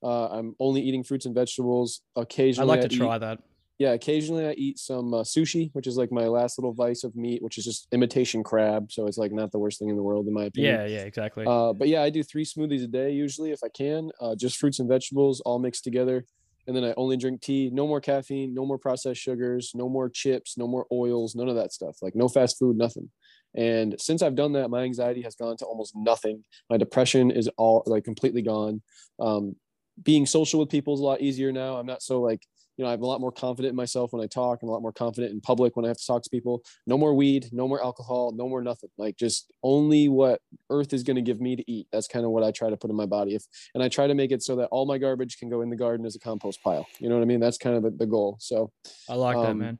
Uh, I'm only eating fruits and vegetables. Occasionally. I'd like to eat- try that. yeah, occasionally I eat some uh, sushi, which is like my last little vice of meat, which is just imitation crab. So it's like not the worst thing in the world in my opinion. Yeah, yeah, exactly. Uh, but yeah, I do three smoothies a day usually if I can, uh, just fruits and vegetables all mixed together. And then I only drink tea, no more caffeine, no more processed sugars, no more chips, no more oils, none of that stuff. Like no fast food, nothing. And since I've done that, my anxiety has gone to almost nothing. My depression is all like completely gone. Um, being social with people is a lot easier now. I'm not so like, you know, I'm a lot more confident in myself when I talk. I'm a lot more confident in public when I have to talk to people. No more weed, no more alcohol, no more nothing. Like just only what earth is going to give me to eat. That's kind of what I try to put in my body. If and I try to make it so that all my garbage can go in the garden as a compost pile. You know what I mean? That's kind of the, the goal. So I like that, um, man.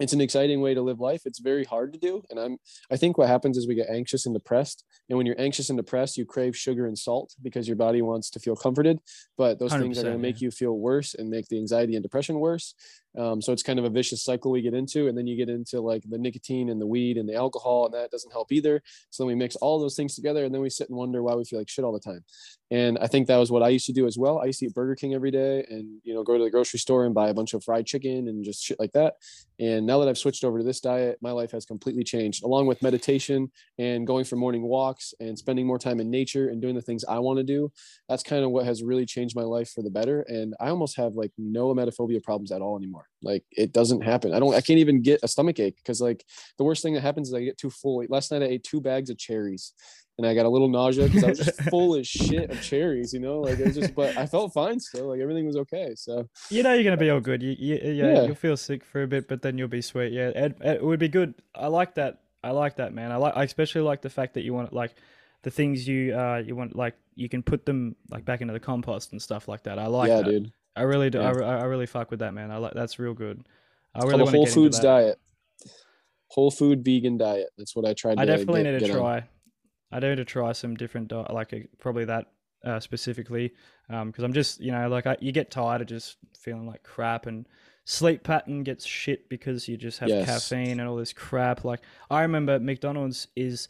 It's an exciting way to live life. It's very hard to do. And I'm I think what happens is we get anxious and depressed. And when you're anxious and depressed, you crave sugar and salt because your body wants to feel comforted. But those things are going to make yeah. you feel worse and make the anxiety and depression worse. Um, so it's kind of a vicious cycle we get into. And then you get into like the nicotine and the weed and the alcohol, and that doesn't help either. So then we mix all those things together and then we sit and wonder why we feel like shit all the time. And I think that was what I used to do as well. I used to eat Burger King every day and, you know, go to the grocery store and buy a bunch of fried chicken and just shit like that. And now that I've switched over to this diet, my life has completely changed, along with meditation and going for morning walks and spending more time in nature and doing the things I want to do. That's kind of what has really changed my life for the better. And I almost have like no emetophobia problems at all anymore. Like it doesn't happen. I don't, I can't even get a stomach ache because like the worst thing that happens is I get too full. Last night I ate two bags of cherries and I got a little nausea because I was just full as shit of cherries, you know, like it was just, but I felt fine still. Like everything was okay. So You know you're gonna be all good. You, you, yeah, Yeah. you'll feel sick for a bit, but then you'll be sweet. Yeah, it, it would be good. I like that. I like that, man. I like. I especially like the fact that you want like the things you uh you want like you can put them like back into the compost and stuff like that. I like yeah, that. dude. I really do. I, Yeah. re- I really fuck with that, man. I like that's real good. I It's really want a to whole get foods diet. Whole food vegan diet. That's what I tried to I definitely get- need to get on. try. I do need to try some different di- like uh, probably that uh, specifically because I'm just you know like I, you get tired of just feeling like crap and sleep pattern gets shit because you just have Yes. caffeine and all this crap. Like I remember McDonald's is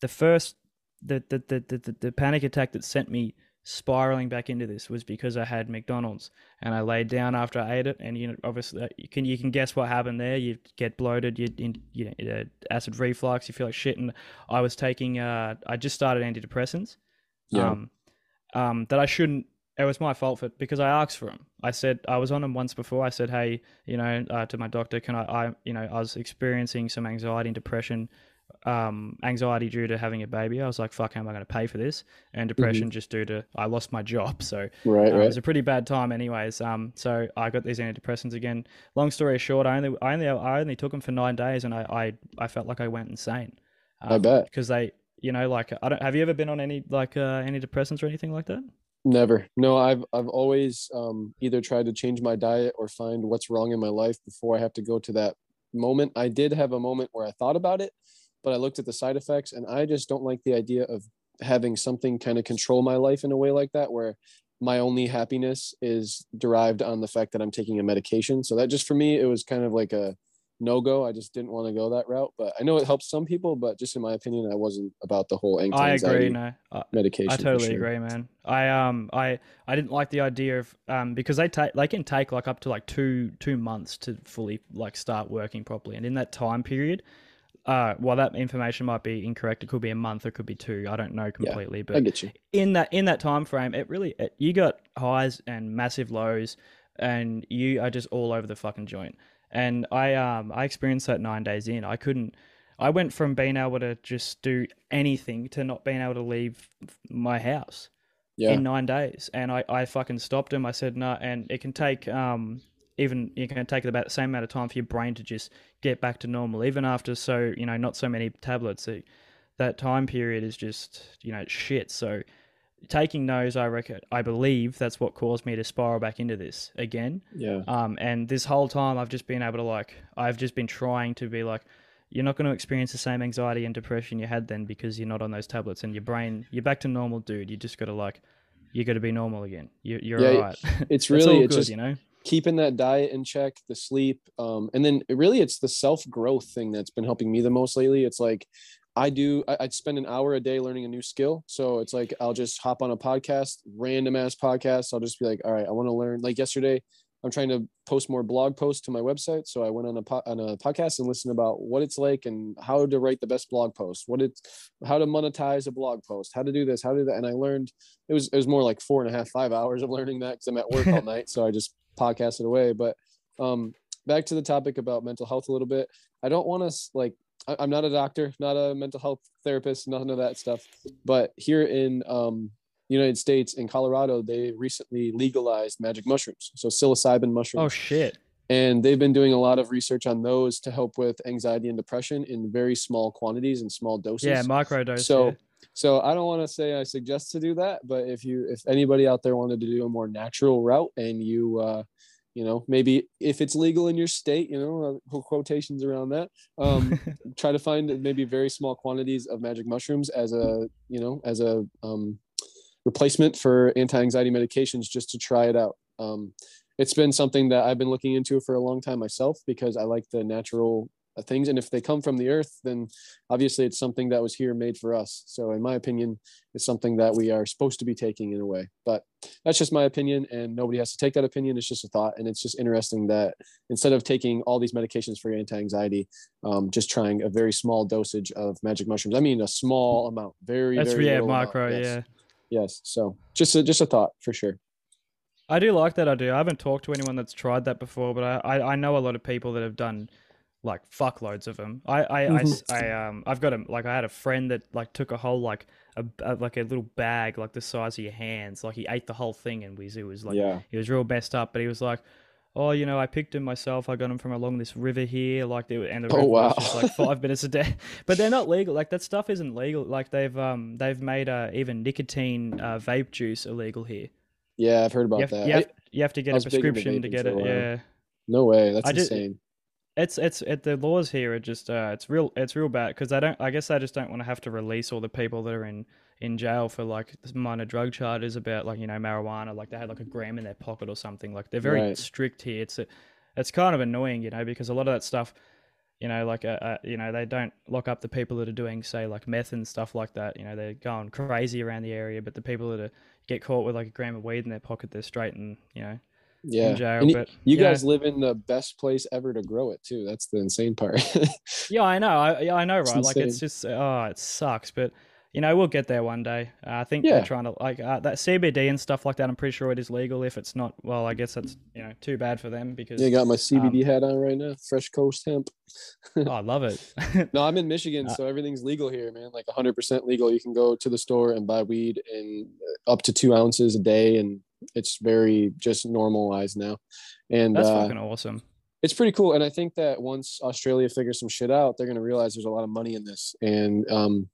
the first the the the, the, the panic attack that sent me spiraling back into this was because I had McDonald's and I laid down after I ate it and you know obviously uh, you can you can guess what happened there you get bloated you in you know acid reflux you feel like shit and I was taking uh I just started antidepressants Yeah. um um that I shouldn't it was my fault for because I asked for them. I said I was on them once before. I said, "Hey, you know, uh, to my doctor, can I, I, you know, I was experiencing some anxiety and depression, um, anxiety due to having a baby. I was like, fuck, how am I going to pay for this? And depression just due to I lost my job. So Mm-hmm. Right, uh, it was a pretty bad time, anyways. Um, so I got these antidepressants again. Long story short, I only, I only, I only took them for nine days, and I, I, I felt like I went insane. Um, I bet. because they, you know, like I don't. Have you ever been on any like uh, antidepressants or anything like that? Never. No, I've I've always um, either tried to change my diet or find what's wrong in my life before I have to go to that moment. I did have a moment where I thought about it, but I looked at the side effects and I just don't like the idea of having something kind of control my life in a way like that where my only happiness is derived on the fact that I'm taking a medication. So that just for me it was kind of like a no go. I just didn't want to go that route, but I know it helps some people, but just in my opinion I wasn't about the whole anxiety. I agree. No, I, medication. I totally sure. agree, man. I um I I didn't like the idea of um because they take they can take like up to like two two months to fully like start working properly, and in that time period, uh, while that information might be incorrect, it could be a month, it could be two. I don't know completely, I but get you. in that in that time frame, it really it, you got highs and massive lows, and you are just all over the fucking joint. And I um I experienced that nine days in. I couldn't. I went from being able to just do anything to not being able to leave my house Yeah. in nine days, and I, I fucking stopped him. I said no, and it can take um even it can take about the same amount of time for your brain to just get back to normal, even after so you know not so many tablets. That time period is just you know shit. So taking those, I reckon, I believe that's what caused me to spiral back into this again. yeah. Um, and this whole time, I've just been able to like, I've just been trying to be like, you're not going to experience the same anxiety and depression you had then because you're not on those tablets and your brain, you're back to normal, dude. You just got to like, you got to be normal again. You, you're Yeah, alright. It's It's really it's good, just you know. Keeping that diet in check, the sleep, um, and then it really it's the self growth thing that's been helping me the most lately. It's like I do. I, I'd spend an hour a day learning a new skill. So it's like I'll just hop on a podcast, random ass podcast. I'll just be like, all right, I want to learn. Like yesterday, I'm trying to post more blog posts to my website. So I went on a po- on a podcast and listened about what it's like and how to write the best blog post, what it's how to monetize a blog post, how to do this, how to do that. And I learned it was it was more like four and a half, five hours of learning that because I'm at work all night. So I just podcasted away. But um back to the topic about mental health a little bit. I don't want to like I- I'm not a doctor, not a mental health therapist, none of that stuff. But here in um, United States, in Colorado, they recently legalized magic mushrooms, so psilocybin mushrooms, Oh shit. and they've been doing a lot of research on those to help with anxiety and depression in very small quantities and small doses. Yeah, microdose. So- yeah. So I don't want to say I suggest to do that, but if you if anybody out there wanted to do a more natural route and you uh you know maybe if it's legal in your state, you know, uh, quotations around that, um try to find maybe very small quantities of magic mushrooms as a, you know, as a um replacement for anti-anxiety medications just to try it out. Um it's been something that I've been looking into for a long time myself because I like the natural things and if they come from the earth then obviously it's something that was here made for us so in my opinion it's something that we are supposed to be taking in a way but that's just my opinion and nobody has to take that opinion it's just a thought and it's just interesting that instead of taking all these medications for anti-anxiety um, just trying a very small dosage of magic mushrooms i mean a small amount very That's very yeah, micro. yes. Yeah. yes so just a, just a thought for sure I do like that idea. I haven't talked to anyone that's tried that before, but I, I, I know a lot of people that have done like fuckloads of them. I I, I s- I, um I've got a like I had a friend that like took a whole like a, a like a little bag like the size of your hands. Like he ate the whole thing and was he was like yeah he was real messed up. But he was like, oh you know I picked him myself. I got him from along this river here. Like they were- and the Oh, river was just like five minutes a day. But they're not legal. Like that stuff isn't legal. Like they've um they've made uh, even nicotine uh, vape juice illegal here. yeah i've heard about You have, that you, I- have, you have to get a was big into prescription to get it. while. Yeah. no way that's I did- insane It's it's it, the laws here are just uh, it's real it's real bad because they don't I guess they just don't want to have to release all the people that are in in jail for like minor drug charges about like you know marijuana like they had like a gram in their pocket or something like they're very Right. strict here it's a, it's kind of annoying you know because a lot of that stuff you know like uh, uh, you know they don't lock up the people that are doing say like meth and stuff like that you know they're going crazy around the area but the people that are, get caught with like a gram of weed in their pocket they're straight and you know yeah And but, you yeah. guys live in the best place ever to grow it too that's the insane part Yeah, I know. I, yeah, I know, It's right? Like it's just oh, it sucks, but you know we'll get there one day. Uh, I think Yeah. they're trying to like uh, that CBD and stuff like that. I'm pretty sure it is legal. If it's not, well, I guess that's you know too bad for them because Yeah, I got my CBD Um, hat on right now. Fresh Coast hemp. oh, I love it. No, I'm in Michigan, Uh, so everything's legal here, man. Like 100% legal. You can go to the store and buy weed in uh, up to two ounces a day, and it's very just normalized now. And that's uh, fucking awesome. it's pretty cool. And I think that once Australia figures some shit out, they're going to realize there's a lot of money in this. And um,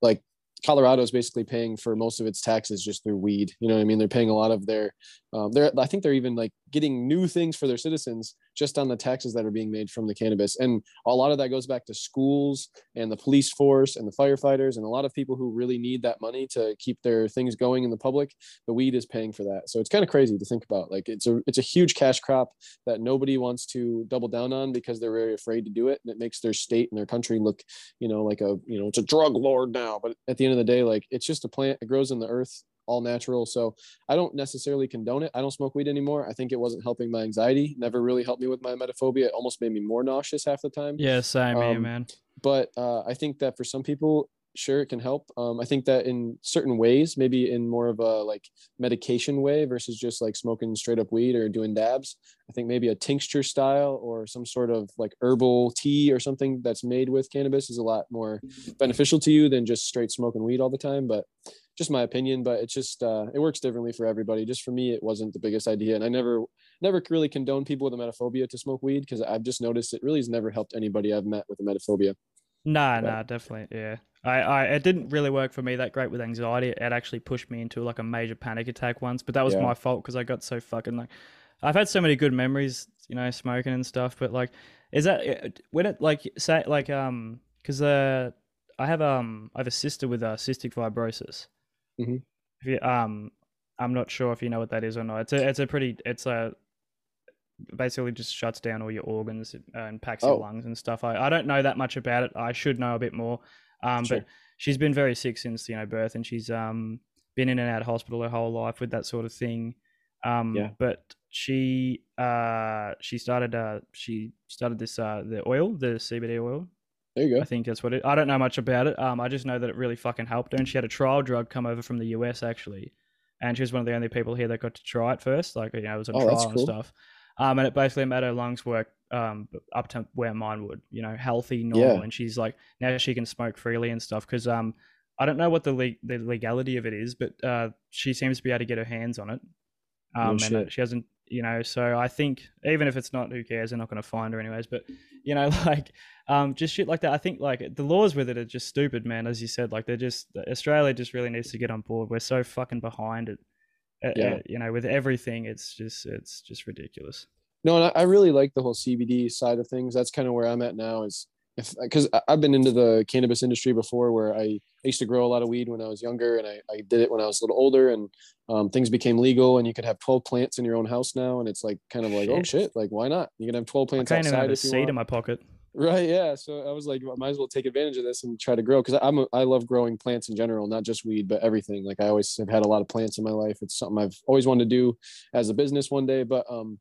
like Colorado is basically paying for most of its taxes just through weed. You know what I mean? They're paying a lot of their, um, they're, I think they're even like getting new things for their citizens just on the taxes that are being made from the cannabis. And a lot of that goes back to schools and the police force and the firefighters and a lot of people who really need that money to keep their things going in the public. The weed is paying for that. So it's kind of crazy to think about. Like it's a, it's a huge cash crop that nobody wants to double down on because they're very afraid to do it. And it makes their state and their country look, you know, like a, you know, it's a drug lord now. But at the end of the day, like it's just a plant. It grows in the earth, all natural. So I don't necessarily condone it. I don't smoke weed anymore. I think it wasn't helping my anxiety. Never really helped me with my emetophobia. It almost made me more nauseous half the time Yes, I here, um, man. but uh, I think that for some people, sure, it can help. Um, I think that in certain ways, maybe in more of a like medication way versus just like smoking straight up weed or doing dabs. I think maybe a tincture style or some sort of like herbal tea or something that's made with cannabis is a lot more beneficial to you than just straight smoking weed all the time. But just my opinion, but it's just uh, it works differently for everybody. Just for me, it wasn't the biggest idea, and I never never really condone people with emetophobia to smoke weed because I've just noticed it really has never helped anybody I've met with emetophobia. Nah, but- nah, definitely, yeah. I, I, it didn't really work for me that great with anxiety. It actually pushed me into like a major panic attack once, but that was Yeah. my fault because I got so fucking like. I've had so many good memories, you know, smoking and stuff. But like, is that uh, when it like say like um because uh I have um I have a sister with uh, cystic fibrosis. Mhm. If you, um, I'm not sure if you know what that is or not. It's a it's a pretty it's a basically just shuts down all your organs and packs Oh. your lungs and stuff. I, I don't know that much about it. I should know a bit more. Um, Sure. but she's been very sick since you know birth, and she's um been in and out of hospital her whole life with that sort of thing. Um, Yeah. but she uh she started uh she started this uh the oil the CBD oil There you I think that's what it. I don't know much about it. Um, I just know that it really fucking helped her, and she had a trial drug come over from the US actually, and she was one of the only people here that got to try it first. Like you know, it was a Oh, trial and stuff. Um, and it basically made her lungs work um up to where mine would. You know, healthy, normal, Yeah. and she's like now she can smoke freely and stuff. Because um, I don't know what the le- the legality of it is, but uh, she seems to be able to get her hands on it. No Um, and uh, shit. she hasn't, you know. So I think even if it's not, who cares? They're not going to find her anyways. But you know, like um, just shit like that. I think like the laws with it are just stupid, man. As you said, like they're just Australia just really needs to get on board. We're so fucking behind it. Uh, uh, you know, with everything, it's just it's just ridiculous. No, and I, I really like the whole CBD side of things. That's kind of where I'm at now. Is if because I've been into the cannabis industry before, where I, I used to grow a lot of weed when I was younger, and I, I did it when I was a little older, and um, things became legal, and you could have 12 plants in your own house now, and it's like kind of like oh Shit. shit, like why not? You can have 12 I plants can't even outside have a seed in my pocket. Right. Yeah. So I was like, might as well take advantage of this and try to grow because I'm a, I love growing plants in general, not just weed, but everything. Like I always have had a lot of plants in my life. It's something I've always wanted to do as a business one day. But um,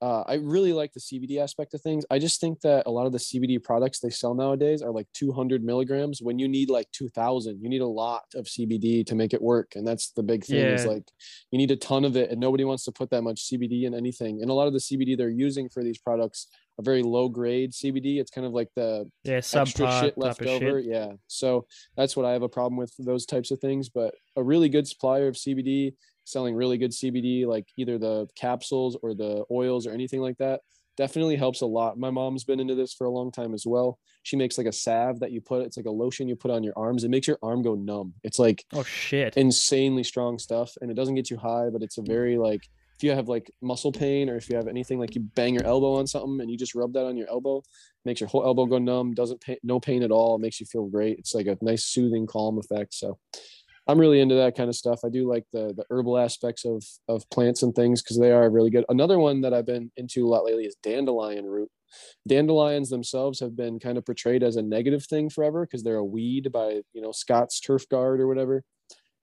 uh, I really like the CBD aspect of things. I just think that a lot of the CBD products they sell nowadays are like 200 milligrams when you need like 2000. You need a lot of CBD to make it work, and that's the big thing. Is like you need a ton of it, and nobody wants to put that much CBD in anything. And a lot of the CBD they're using for these products a very low grade CBD. It's kind of like the Yeah, extra shit left over. shit. Yeah. So that's what I have a problem with those types of things. But a really good supplier of CBD selling really good CBD, like either the capsules or the oils or anything like that, definitely helps a lot. My mom's been into this for a long time as well. She makes like a salve that you put, it's like a lotion you put on your arms. It makes your arm go numb. It's like Oh shit. insanely strong stuff and it doesn't get you high but it's a very like you have like muscle pain or if you have anything like you bang your elbow on something and you just rub that on your elbow makes your whole elbow go numb doesn't no pain at all makes you feel great. It's like a nice soothing calm effect. So i'm really into that kind of stuff. I do like the the herbal aspects of of plants and things because they are really good. Another one that i've been into a lot lately is dandelion root. Dandelions themselves have been kind of portrayed as a negative thing forever because they're a weed by you know scott's turf guard or whatever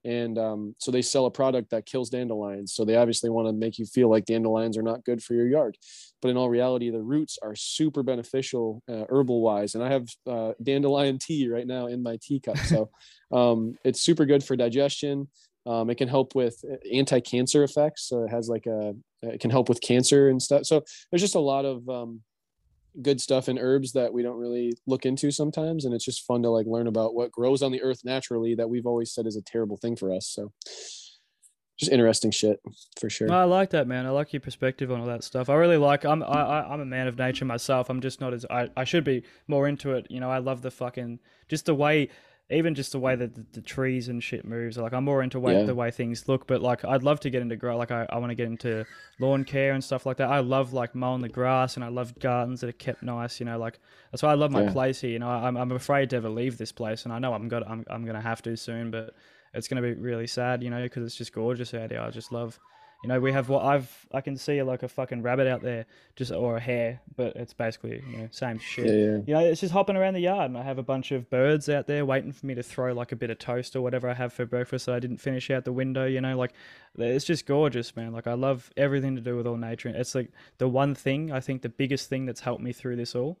and um, so they sell a product that kills dandelions. So they obviously want to make you feel like dandelions are not good for your yard. But in all reality the roots are super beneficial uh, herbal wise and i have uh, dandelion tea right now in my teacup. So um, it's super good for digestion. Um, it can help with uh, anti-cancer effects. So it has like a it can help with cancer and stuff. So there's just a lot of um, good stuff in herbs that we don't really look into sometimes and it's just fun to like learn about what grows on the earth naturally that we've always said is a terrible thing for us so just interesting shit for sure I like that, man. I like your perspective on all that stuff. I really like. I'm I, I'm a man of nature myself. I'm just not as I, I should be more into it. You know, I love the fucking just the way, even just the way that the, the trees and shit moves. Like I'm more into way, Yeah. the way things look. But like I'd love to get into grow. Like I, I want to get into lawn care and stuff like that. I love like mowing the grass and I love gardens that are kept nice. You know, like that's why I love my Yeah. place here. You know, I'm I'm afraid to ever leave this place, and I know I'm gonna I'm I'm gonna have to soon, but it's going to be really sad, you know, because it's just gorgeous out here. I just love, you know, we have what I've I can see like a fucking rabbit out there, just or a hare, but it's basically you know same shit. yeah, yeah. You know, it's just hopping around the yard, and I have a bunch of birds out there waiting for me to throw like a bit of toast or whatever I have for breakfast that I didn't finish out the window. You know, like it's just gorgeous, man. Like I love everything to do with all nature. It's like the one thing I think the biggest thing that's helped me through this all.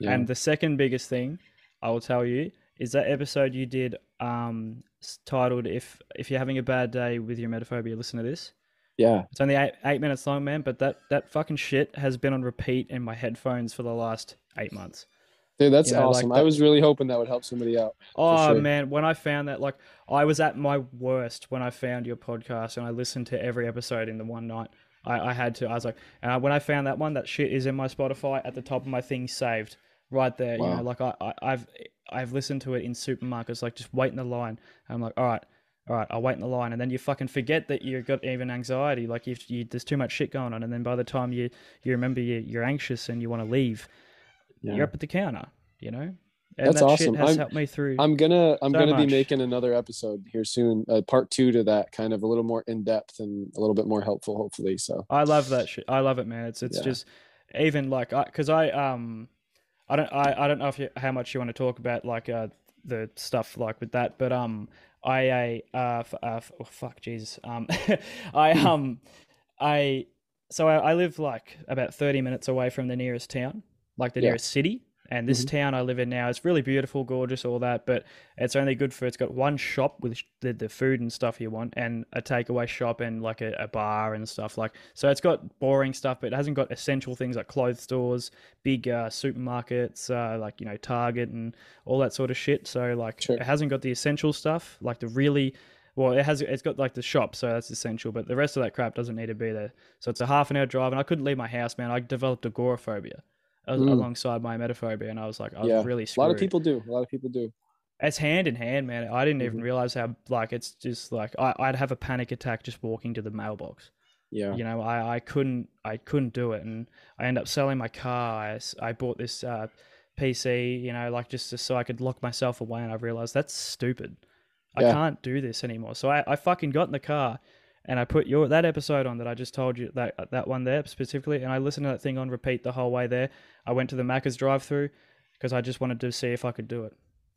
Yeah. And the second biggest thing I will tell you is that episode you did um titled if if you're having a bad day with your emetophobia listen to this yeah it's only eight, eight minutes long man but that that fucking shit has been on repeat in my headphones for the last eight months Dude, that's You know, like awesome. I was really hoping that would help somebody out. Oh sure. man, when I found that, like, I was at my worst when I found your podcast and I listened to every episode in the one night. I, I had to. I was like, and I, when I found that one, that shit is in my Spotify at the top of my thing saved right there. You Wow. know, like I, I, I've I've listened to it in supermarkets, like just waiting the line. I'm like, all right, all right, I'll wait in the line, and then you fucking forget that you've got even anxiety. Like if you, there's too much shit going on, and then by the time you you remember you, you're anxious and you want to leave, Yeah. you're up at the counter. You know. And That's that awesome. shit has I'm- helped me through. I'm gonna I'm So gonna much. be making another episode here soon, uh, part two to that, kind of a little more in depth and a little bit more helpful, hopefully. So I love that shit. I love it, man. It's it's Yeah. just even like I because I um I don't I, I don't know if you, how much you want to talk about like uh the stuff like with that, but um I uh, uh, f- uh f- oh, fuck Jesus um I um I so I, I live like about thirty minutes away from the nearest town, like the Yeah. nearest city. And this town I live in now is really beautiful, gorgeous, all that, but it's only good for it's got one shop with the, the food and stuff you want, and a takeaway shop and like a, a bar and stuff like. So it's got boring stuff, but it hasn't got essential things like clothes stores, big uh, supermarkets, uh, like you know Target and all that sort of shit. So like Sure. it hasn't got the essential stuff, like the really well, it has. It's got like the shop, so that's essential. But the rest of that crap doesn't need to be there. So it's a half an hour drive, and I couldn't leave my house, man. I developed agoraphobia Mm. alongside my emetophobia, and I was like, I was Yeah. really A lot of people do. A lot of people do. It's hand in hand, man. I didn't Mm-hmm. even realize how like it's just like I, I'd have a panic attack just walking to the mailbox. Yeah. You know, I, I couldn't I couldn't do it, and I end up selling my car. I bought this uh, PC, you know, like just, so I could lock myself away, and I realized that's stupid. I Yeah. can't do this anymore. So I, I fucking got in the car, and I put your that episode on that I just told you that that one there specifically, and I listened to that thing on repeat the whole way there. I went to the Macca's drive-through because I just wanted to see if I could do it.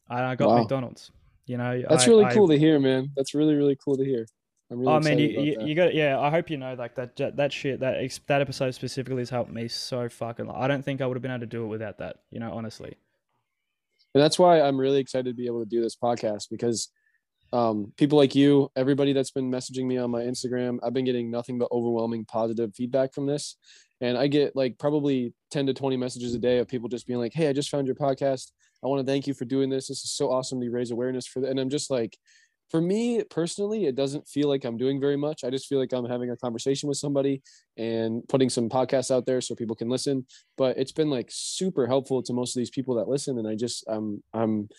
And I got Wow. McDonald's. You know, That's I- really I- cool to hear, man. That's really really cool to hear. I'm really oh man, you you, you got yeah. I hope you know like that that shit that that episode specifically has helped me so fucking. I don't think I would have been able to do it without that. You know, honestly. and that's why I'm really excited to be able to do this podcast because um, people like you, everybody that's been messaging me on my Instagram, I've been getting nothing but overwhelming positive feedback from this. And I get like probably 10 to 20 messages a day of people just being like, Hey, I just found your podcast. I want to thank you for doing this. This is so awesome to raise awareness for that. And I'm just like, for me personally, it doesn't feel like I'm doing very much. I just feel like I'm having a conversation with somebody and putting some podcasts out there so people can listen. But it's been like super helpful to most of these people that listen. And I just I'm I'm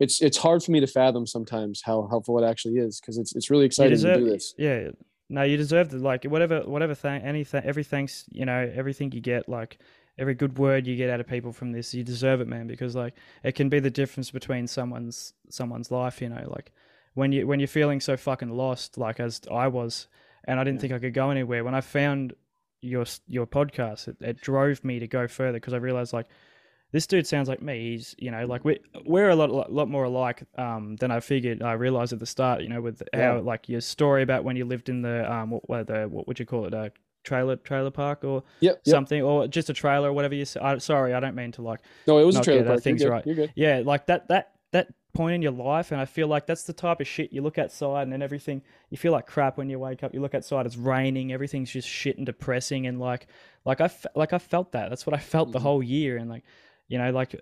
it's it's hard for me to fathom sometimes how helpful it actually is because it's it's really exciting deserve, to do this. Yeah. No, you deserve the like whatever whatever thing anything every thanks you know everything you get like every good word you get out of people from this you deserve it man because like it can be the difference between someone's someone's life you know like when you when you're feeling so fucking lost like as I was and I didn't Yeah. think I could go anywhere when I found your your podcast it, it drove me to go further because I realized like this dude sounds like me. He's, you know, like we we're a lot lot, lot more alike um, than I figured. I realized at the start, you know, with Yeah. how like your story about when you lived in the um, what, what the what would you call it, a trailer trailer park or Yep. yep. something, or just a trailer or whatever you say. I, sorry, I don't mean to like No, it was a trailer uh, park. Things right. Yeah, like that that that point in your life, and I feel like that's the type of shit you look outside and then everything. You feel like crap when you wake up. You look outside, it's raining, everything's just shit and depressing, and like like I like I felt that. That's what I felt the Mhm. whole year, and like you know like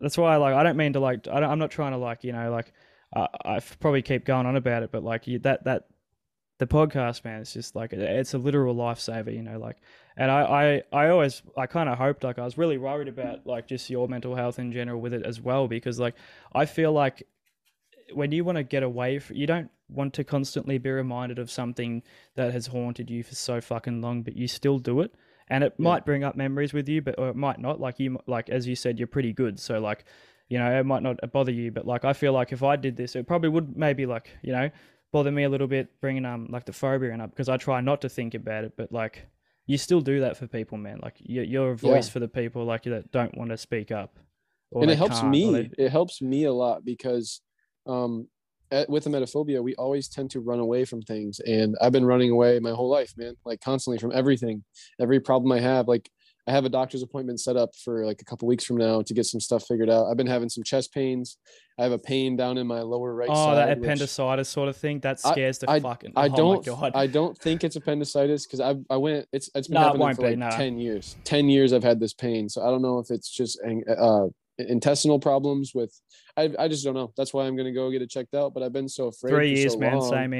that's why like I don't mean to like I I'm not trying to like you know like uh, I probably keep going on about it, but like you, that that the podcast man it's just like it's a literal lifesaver you know like and i i, I always i kind of hoped like i was really worried about like just your mental health in general with it as well because like i feel like when you want to get away from you don't want to constantly be reminded of something that has haunted you for so fucking long but you still do it and it Yeah. might bring up memories with you but or it might not. Like you like as you said you're pretty good. So like you know it might not bother you. But like i feel like if i did this it probably would maybe like you know bother me a little bit bringing um like the phobia in up because i try not to think about it. But like you still do that for people man. Like you're, you're a voice Yeah. for the people like that don't want to speak up and it helps me. they- it helps me a lot because um at, with emetophobia we always tend to run away from things and i've been running away my whole life man like constantly from everything every problem i have like i have a doctor's appointment set up for like a couple weeks from now to get some stuff figured out i've been having some chest pains i have a pain down in my lower right oh side that appendicitis sort of thing that I- scares the I- fucking I oh don't. I don't think it's appendicitis because I I went. It's it's been happening won't for be, like ten years. Ten years I've had this pain, so I don't know if it's just uh intestinal problems with. I I just don't know. That's why I'm gonna go get it checked out. But I've been so afraid. three for years so man same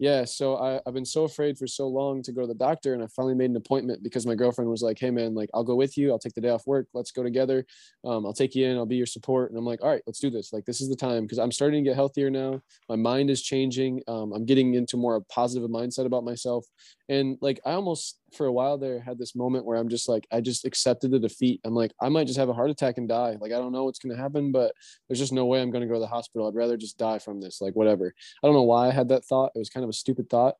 Yeah, so I, I've been so afraid for so long to go to the doctor, and I finally made an appointment because my girlfriend was like, "Hey, man, like I'll go with you. I'll take the day off work. Let's go together. Um, I'll take you in. I'll be your support." And I'm like, "All right, let's do this. Like this is the time because I'm starting to get healthier now. My mind is changing. Um, I'm getting into more a positive mindset about myself, and like I almost for a while there had this moment where I'm just like I just accepted the defeat. I'm like I might just have a heart attack and die. Like I don't know what's gonna happen, but there's just no way I'm gonna go to the hospital. I'd rather just die from this. Like whatever. I don't know why I had that thought. It was kind of a stupid thought.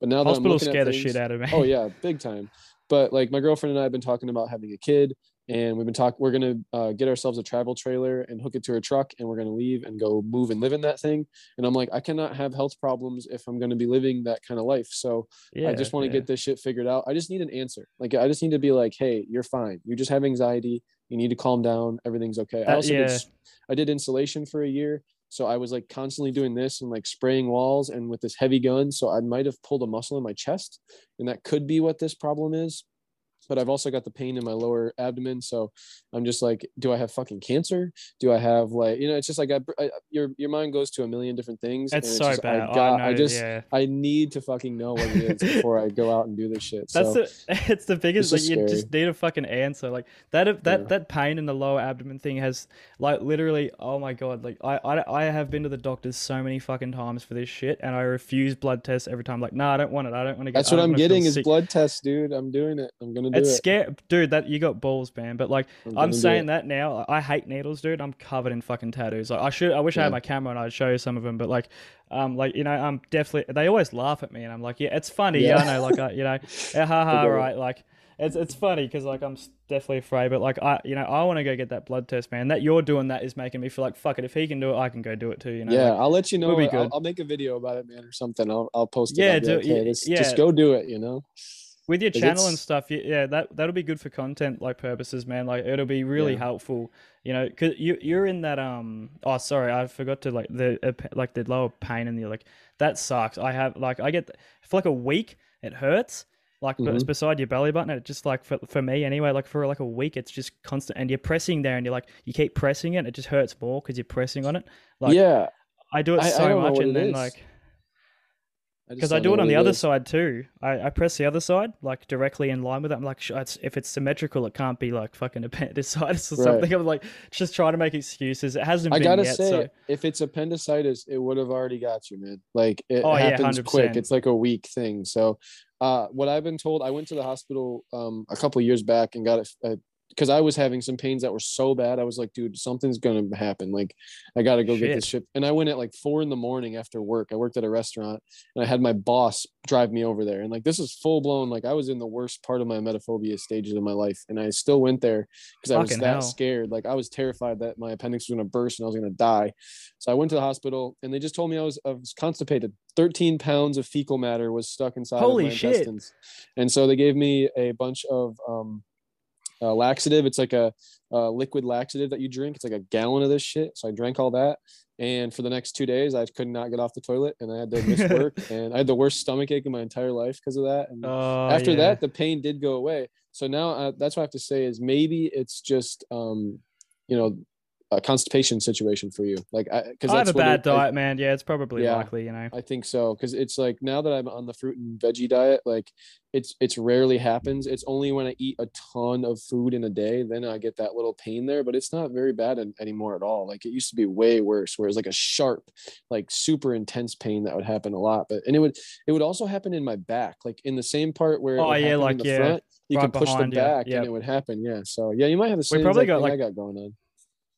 But now that I'm hospitals looking scare at the shit out of me oh yeah, big time. But like my girlfriend and I have been talking about having a kid. And we've been talking. We're gonna uh, get ourselves a travel trailer and hook it to her truck, and we're gonna leave and go move and live in that thing. And I'm like, I cannot have health problems if I'm gonna be living that kind of life. So Yeah, I just want to yeah. get this shit figured out. I just need an answer. Like I just need to be like, hey, you're fine. You just have anxiety. You need to calm down. Everything's okay. I also yeah. did, I did insulation for a year. So I was like constantly doing this and like spraying walls and with this heavy gun. So I might have pulled a muscle in my chest, and that could be what this problem is. But I've also got the pain in my lower abdomen. So I'm just like, do I have fucking cancer? Do I have like, you know, it's just like I, I, your your mind goes to a million different things. and It's so just- bad. I, got, I I just yeah. I need to fucking know what it is before I go out and do this shit. That's so the it's the biggest like just you just need a fucking answer like that that Yeah. that pain in the lower abdomen thing has like literally oh my god like I, I I have been to the doctors so many fucking times for this shit and I refuse blood tests every time like no I don't want it I don't want to get that's what I'm getting is sick." blood tests, dude. I'm doing it. I'm gonna do it's it. scary dude that you got balls man but like I'm I'm saying that now I hate needles dude I'm covered in fucking tattoos like I should I wish I had my camera and I'd show you some of them but like um like you know I'm definitely they always laugh at me and I'm like yeah it's funny yeah, Yeah. I know like I, you know yeah, ha ha right like it's it's funny because like I'm definitely afraid, but like I you know I want to go get that blood test, man. That you're doing that is making me feel like fuck it. If he can do it, I can go do it too. You know? yeah, Like, I'll let you know. would be I'll, good. I'll make a video about it, man, or something. I'll I'll post it. Yeah, do- like, hey, y- this- yeah. just go do it. You know. With your channel and stuff, yeah, that that'll be good for content like purposes, man. Like it'll be really Yeah. helpful. You know, cause you you're in that um. Oh, sorry, I forgot to like the uh, like the lower pain in the like that sucks. I have like I get for like a week it hurts. Like but it's beside your belly button, it just like for, for me anyway. Like for like a week, it's just constant, and you're pressing there, and you're like you keep pressing it, it just hurts more because you're pressing on it. Like yeah, I do it I- I so don't much, and then is. like because I don't do it on the other is. side too. I, I press the other side like directly in line with it. I'm like, "Sh- it's, if it's symmetrical, it can't be like fucking appendicitis or Right. something. I'm like, just trying to make excuses. It hasn't I been gotta yet. say, so if it's appendicitis, it would have already got you, man. Like it Oh, yeah, happens quick. It's like a week thing. So, uh, what I've been told, I went to the hospital um a couple years back and got it because I was having some pains that were so bad. I was like, dude, something's gonna happen. Like, I gotta go get this shit. And I went at like four in the morning after work. I worked at a restaurant and I had my boss drive me over there. And like, this is full blown. Like, I was in the worst part of my emetophobia stages of my life, and I still went there because I was that hell. scared. Like, I was terrified that my appendix was gonna burst and I was gonna die. So I went to the hospital and they just told me I was, I was constipated. 13 pounds of fecal matter was stuck inside Holy of my shit. intestines. And so they gave me a bunch of um, uh, laxative. It's like a, a liquid laxative that you drink. It's like a gallon of this shit. So I drank all that. And for the next two days, I could not get off the toilet and I had to miss work. and I had the worst stomach ache in my entire life because of that. And Oh, after yeah. that, the pain did go away. So now uh, that's what I have to say is maybe it's just, um, you know, a constipation situation for you. Like, I, cause I have a bad it- I- diet, man. Yeah, it's probably Yeah. likely. You know. I think so because it's like now that I'm on the fruit and veggie diet, like it's it's rarely happens. It's only when I eat a ton of food in a day then I get that little pain there, but it's not very bad an- anymore at all. Like it used to be way worse, where it's like a sharp, like super intense pain that would happen a lot. But and it would it would also happen in my back, like in the same part where Oh, yeah, like, yeah, front. You right could push them you. back Yep. and it would happen. Yeah. So yeah, you might have the same probably got, thing I got going on.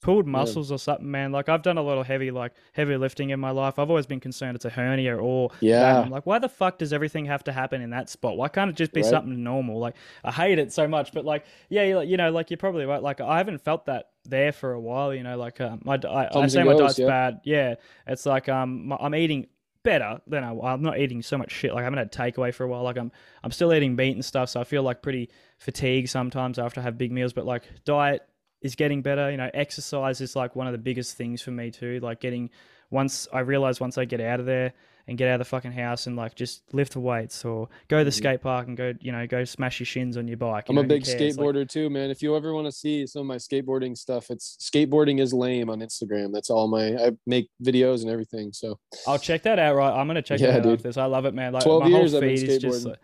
Pulled muscles or something, man. Like I've done a lot of heavy, like heavy lifting in my life. I've always been concerned it's a hernia or. Yeah. Like, why the fuck does everything have to happen in that spot? Why can't it just be Right. something normal? Like I hate it so much, but like, yeah, you know, like you're probably right. Like I haven't felt that there for a while. You know, like um, my I, I say my diet's yeah. bad. Yeah, it's like um, my, I'm eating better than I, I'm not eating so much shit. Like I haven't had takeaway for a while. Like I'm I'm still eating meat and stuff, so I feel like pretty fatigued sometimes after I have big meals. But like diet is getting better. You know, exercise is like one of the biggest things for me too. Like getting once I realize once I get out of there and get out of the fucking house and like just lift the weights or go to the skate park and go, you know, go smash your shins on your bike. you Mm-hmm. I'm a know, who big cares? Like, skateboarder too, man. If you ever want to see some of my skateboarding stuff, it's skateboarding is lame on Instagram. That's all my I make videos and everything. So I'll check that out. Right, I'm gonna check Yeah, that out dude. this. I love it, man. Like 12 my years whole feed is just. Like,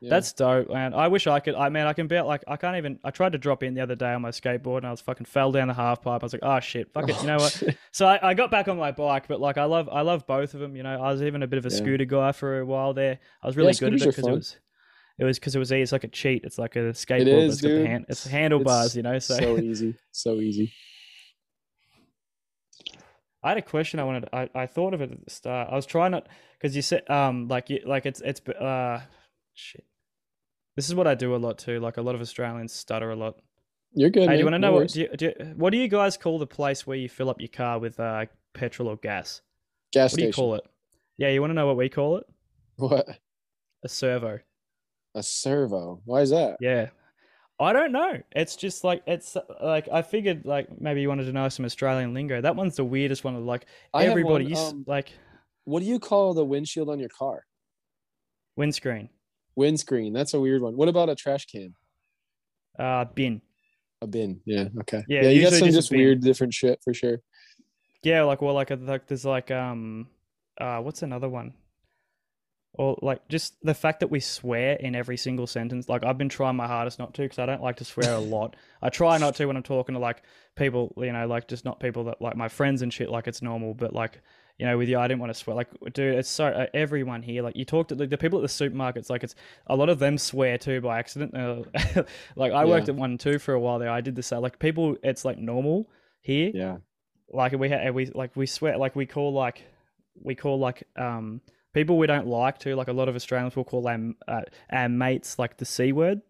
yeah. That's dope, man. I wish I could. I man, I can bet like I can't even. I tried to drop in the other day on my skateboard and I was fucking fell down the half pipe. I was like, oh shit, fuck it. You know what? So I, I got back on my bike, but like I love I love both of them. You know, I was even a bit of a Yeah. scooter guy for a while there. I was really good at it because it was. It was because it was easy. it's like a cheat. It's like a skateboard. but is, it's dude. hand, it's handlebars, It's you know. So, so easy, so easy. I had a question I wanted. I, I thought of it at the start. I was trying not because you said um like you like it's it's uh shit. This is what I do a lot too. Like a lot of Australians stutter a lot. You're good. Hey, do you want to No know what? Do you, do you- what do you guys call the place where you fill up your car with uh, petrol or gas? Gas What do you call it? Yeah, you want to know what we call it? What? A servo. A servo. Why is that? Yeah. I don't know. It's just like it's like I figured like maybe you wanted to know some Australian lingo. That one's the weirdest one. Of like I everybody one, um, like What do you call the windshield on your car? windscreen, Windscreen. That's a weird one. What about a trash can? uh, bin. A bin. Yeah. Okay. Yeah, Yeah. you got some just just weird, different shit for sure. Yeah, like well, like, like there's like um, uh, what's another one? Or like just the fact that we swear in every single sentence. Like I've been trying my hardest not to because I don't like to swear a lot. I try not to when I'm talking to like people, you know, like just not people that like my friends and shit. Like it's normal, but like you know, with you, I didn't want to swear. Like, dude, it's so uh, everyone here. Like you talk to like, the people at the supermarkets. Like it's a lot of them swear too by accident. Uh, like I worked at one too for a while there. I did the same. Like people, it's like normal here Yeah. like we ha- we like we swear like we call like we call like um people we don't like to like a lot of Australians will call our uh, our mates like the c word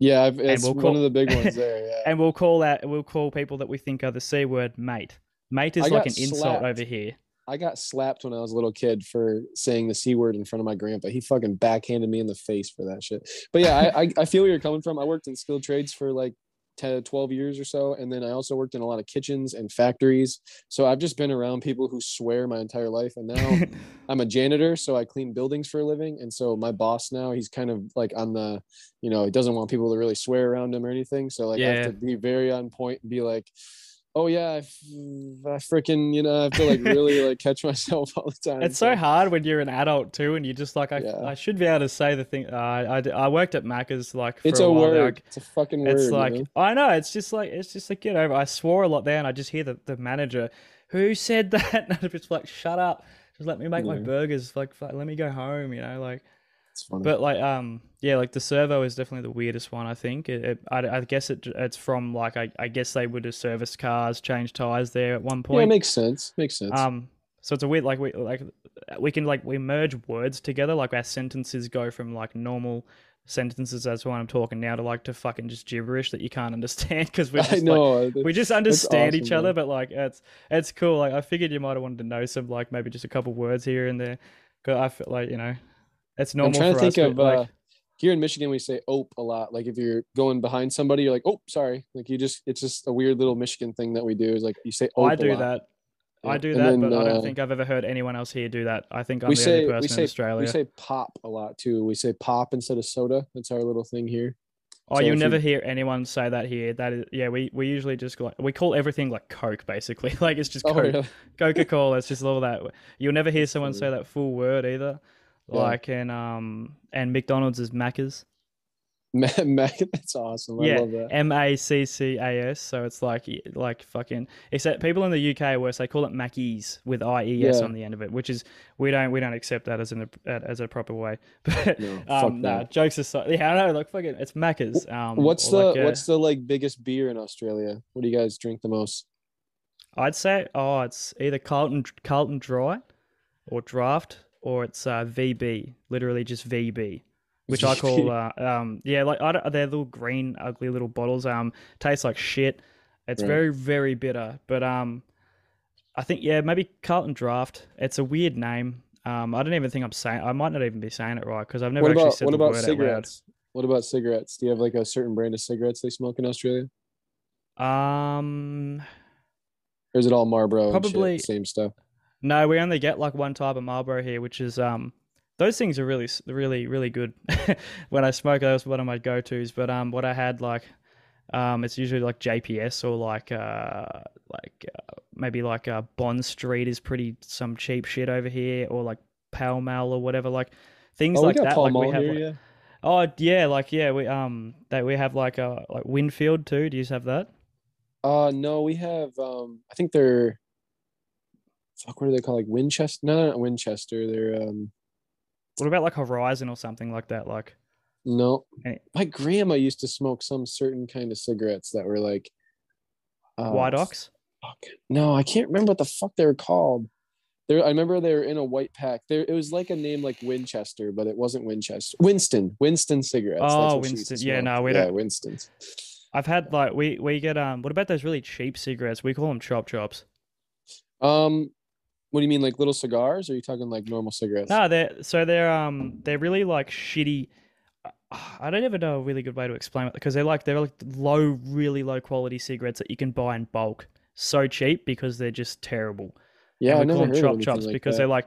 Yeah. It's we'll one call- of the big ones there. Yeah. and we'll call that we'll call people that we think are the c word mate mate is I like an got insult over here I got slapped when I was a little kid for saying the c word in front of my grandpa. He fucking backhanded me in the face for that shit. But yeah, I I, I feel where you're coming from. I worked in skilled trades for like 10, 12 years or so, and then I also worked in a lot of kitchens and factories. So I've just been around people who swear my entire life, and now I'm a janitor, so I clean buildings for a living. And so my boss now, he's kind of like on the, you know, he doesn't want people to really swear around him or anything. So like I Yeah. have to be very on point and be like, oh yeah, I, I freaking, you know, I have to like really like catch myself all the time. it's so hard when you're an adult too and you're just like I, Yeah. I should be able to say the thing uh, I, I worked at Macca's like for It's a, a there. word. It's a fucking word. It's you like know? I know. It's just like it's just like get over. I swore a lot there, and I just hear the, the manager who said that. And I'm just like, shut up. Just let me make my burgers. Like, fuck, let me go home. You know, like. It's funny. But like, um, yeah, like the servo is definitely the weirdest one. I think. It, it I, I guess it it's from like I, I guess they would have serviced cars, changed tires there at one point. yeah, it makes sense. Makes sense. Um, so it's a weird like we like we can like we merge words together. Like our sentences go from like normal sentences as when I'm talking now to like to fucking just gibberish that you can't understand because we're just I like we just understand each other. man. But like it's it's cool. Like I figured you might have wanted to know some like maybe just a couple words here and there. Cause I feel like you know it's normal. I'm trying for to us. think of like, uh, here in Michigan we say "ope" a lot. Like if you're going behind somebody, you're like, "Oh, sorry." Like you just it's just a weird little Michigan thing that we do. Is like you say "ope." I do that. I do And that, then, but I don't uh, think I've ever heard anyone else here do that. I think I'm we the say only we person say in Australia. we say "pop" a lot too. We say "pop" instead of soda. That's our little thing here. Oh, So you'll if you- never hear anyone say that here. That is, yeah, we, we usually just like we call everything like Coke, basically. Like it's just Oh, Coke, really? Coca Cola. It's just all that. You'll never hear someone say that full word either. Yeah. Like and um and McDonald's is Macca's. Ma- Mac, that's awesome. I yeah, love that. M A C C A S. So it's like like fucking. Except people in the UK worse. They call it Mackies with I E S Yeah. on the end of it, which is we don't we don't accept that as an as a proper way. But No, um, nah, jokes aside, yeah, I know. Like fucking, it's Macca's. Um, What's the like, uh, what's the like biggest beer in Australia? What do you guys drink the most? I'd say oh, it's either Carlton Carlton Dry or Draft or it's uh, VB, literally just VB, which I call uh, um yeah like I don't, they're little green ugly little bottles. Um, tastes like shit. It's Right. very very bitter, but um, I think yeah maybe Carlton Draft. It's a weird name. Um, I don't even think I'm saying. I might not even be saying it right because I've never what actually about said what the about word out loud. cigarettes? What about cigarettes? Do you have like a certain brand of cigarettes they smoke in Australia, Um, or is it all Marlboro? Probably- shit, same stuff. No, we only get like one type of Marlboro here, which is um, those things are really, really, really good. when I smoke, that was one of my go tos. But um, what I had like, um, it's usually like JPS or like uh, like uh, maybe like uh, Bond Street is pretty some cheap shit over here, or like Pall Mall or whatever, like things Oh, like that. Pall like Mall we have. here, like- yeah. Oh yeah, like yeah, we um that we have like uh like Winfield too. Do you have that? Uh, no, we have. Um, I think they're. Fuck, what do they call like Winchester? No, no, not Winchester. They're um. What about like Horizon or something like that? Like No, my grandma used to smoke some certain kind of cigarettes that were like. Uh, White Ox? Fuck. No, I can't remember what the fuck they were called. There, I remember they were in a white pack. There, it was like a name like Winchester, but it wasn't Winchester. Winston, Winston cigarettes. Oh, what she used to Winston. Yeah, no, we yeah, don't- Yeah, Winston's. I've had like we we get um. What about those really cheap cigarettes? We call them chop chops. Um, what do you mean, like little cigars? Or are you talking like normal cigarettes? No, they're so they're um they're really like shitty. I don't even know a really good way to explain it because they're like they're like low, really low quality cigarettes that you can buy in bulk, so cheap because they're just terrible. yeah, I and we never call them chop chops like because that. they're like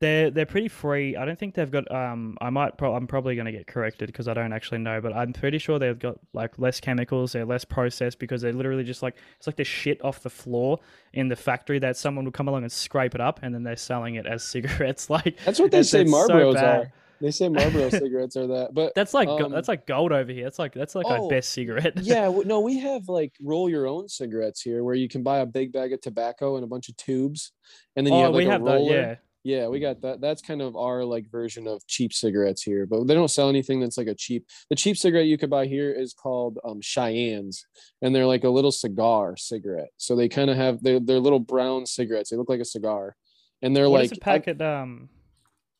they're they're pretty free. I don't think they've got um I might pro- I'm probably going to get corrected because I don't actually know, but I'm pretty sure they've got like less chemicals, they're less processed because they're literally just like it's like the shit off the floor in the factory that someone will come along and scrape it up and then they're selling it as cigarettes like That's what they say that's so are. They say Marlboro cigarettes are that, but That's like Um, that's like gold over here. It's like that's like Oh, our best cigarette. yeah, no, we have like roll your own cigarettes here, where you can buy a big bag of tobacco and a bunch of tubes, and then you oh, have like we a have that. roller. Yeah. Yeah, we got that. That's kind of our like version of cheap cigarettes here, but they don't sell anything that's like a cheap. The cheap cigarette you could buy here is called um, Cheyennes, and they're like a little cigar cigarette. So they kind of have they're, they're little brown cigarettes. They look like a cigar, and they're What like a I- packet? um.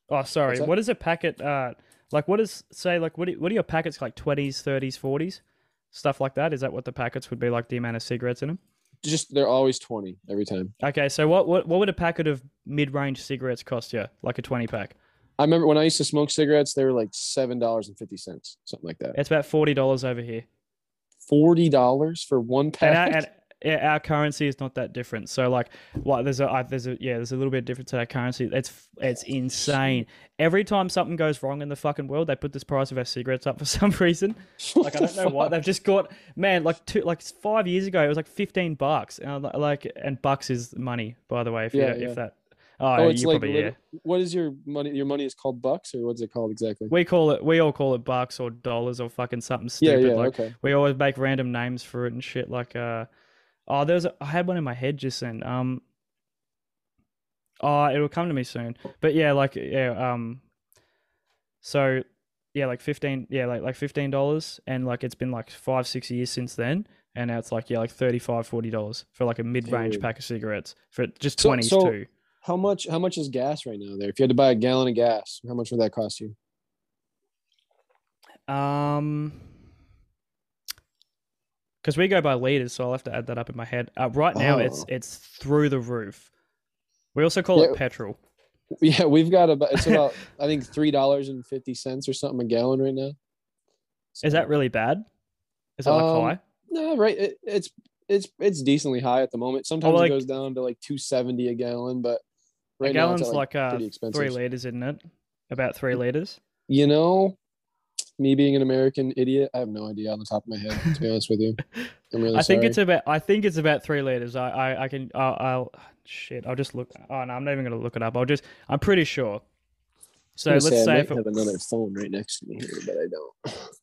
Oh, sorry. What is a packet? Uh, like what is say like what? Are, what are your packets like? Twenties, thirties, forties, stuff like that. Is that what the packets would be like? The amount of cigarettes in them. just they're always twenty every time. Okay, so what what what would a packet of mid-range cigarettes cost you? Like a twenty pack? I remember when I used to smoke cigarettes, they were like seven dollars and fifty cents, something like that. It's about forty dollars over here. Forty dollars for one And pack. our, and yeah, our currency is not that different. So like, like there's a there's a yeah there's a little bit of difference to our currency. It's it's insane. Every time something goes wrong in the fucking world, they put this price of our cigarettes up for some reason. Like I don't know why they've just got man like two like five years ago it was like fifteen bucks and like and bucks is money by the way if Yeah, you yeah. if that oh, Oh, it's like probably yeah what is your money? Your money is called bucks, or what's it called exactly? we call it we all call it bucks or dollars or fucking something yeah, stupid yeah, like okay. we always make random names for it and shit like uh oh there's a, I had one in my head just then um oh it'll come to me soon but yeah like yeah um so yeah like 15 yeah like like 15 dollars and like it's been like five six years since then and now it's like yeah like 35 40 dollars for like a mid-range Dude. pack of cigarettes for just So- 20s so- too How much? How much is gas right now there? If you had to buy a gallon of gas, how much would that cost you? Um, because we go by liters, so I'll have to add that up in my head. Uh, right now, it's Oh. it's through the roof. We also call Yeah. it petrol. Yeah, we've got about it's about I think three dollars and fifty cents or something a gallon right now. Is that really bad? Is like Um, high? No, right. It, it's it's it's decently high at the moment. Sometimes like- it goes down to like two seventy a gallon, but right a gallon's at, like, uh, three liters, isn't it? About three liters. You know, me being an American idiot, I have no idea on the top of my head. To be honest with you, I'm really I think sorry. it's about. I think it's about three liters. I I, I can. I'll, I'll. Shit. I'll just look. Oh no, I'm not even gonna look it up. I'll just. I'm pretty sure. So let's gonna say I if it, have another phone right next to me here, but I don't.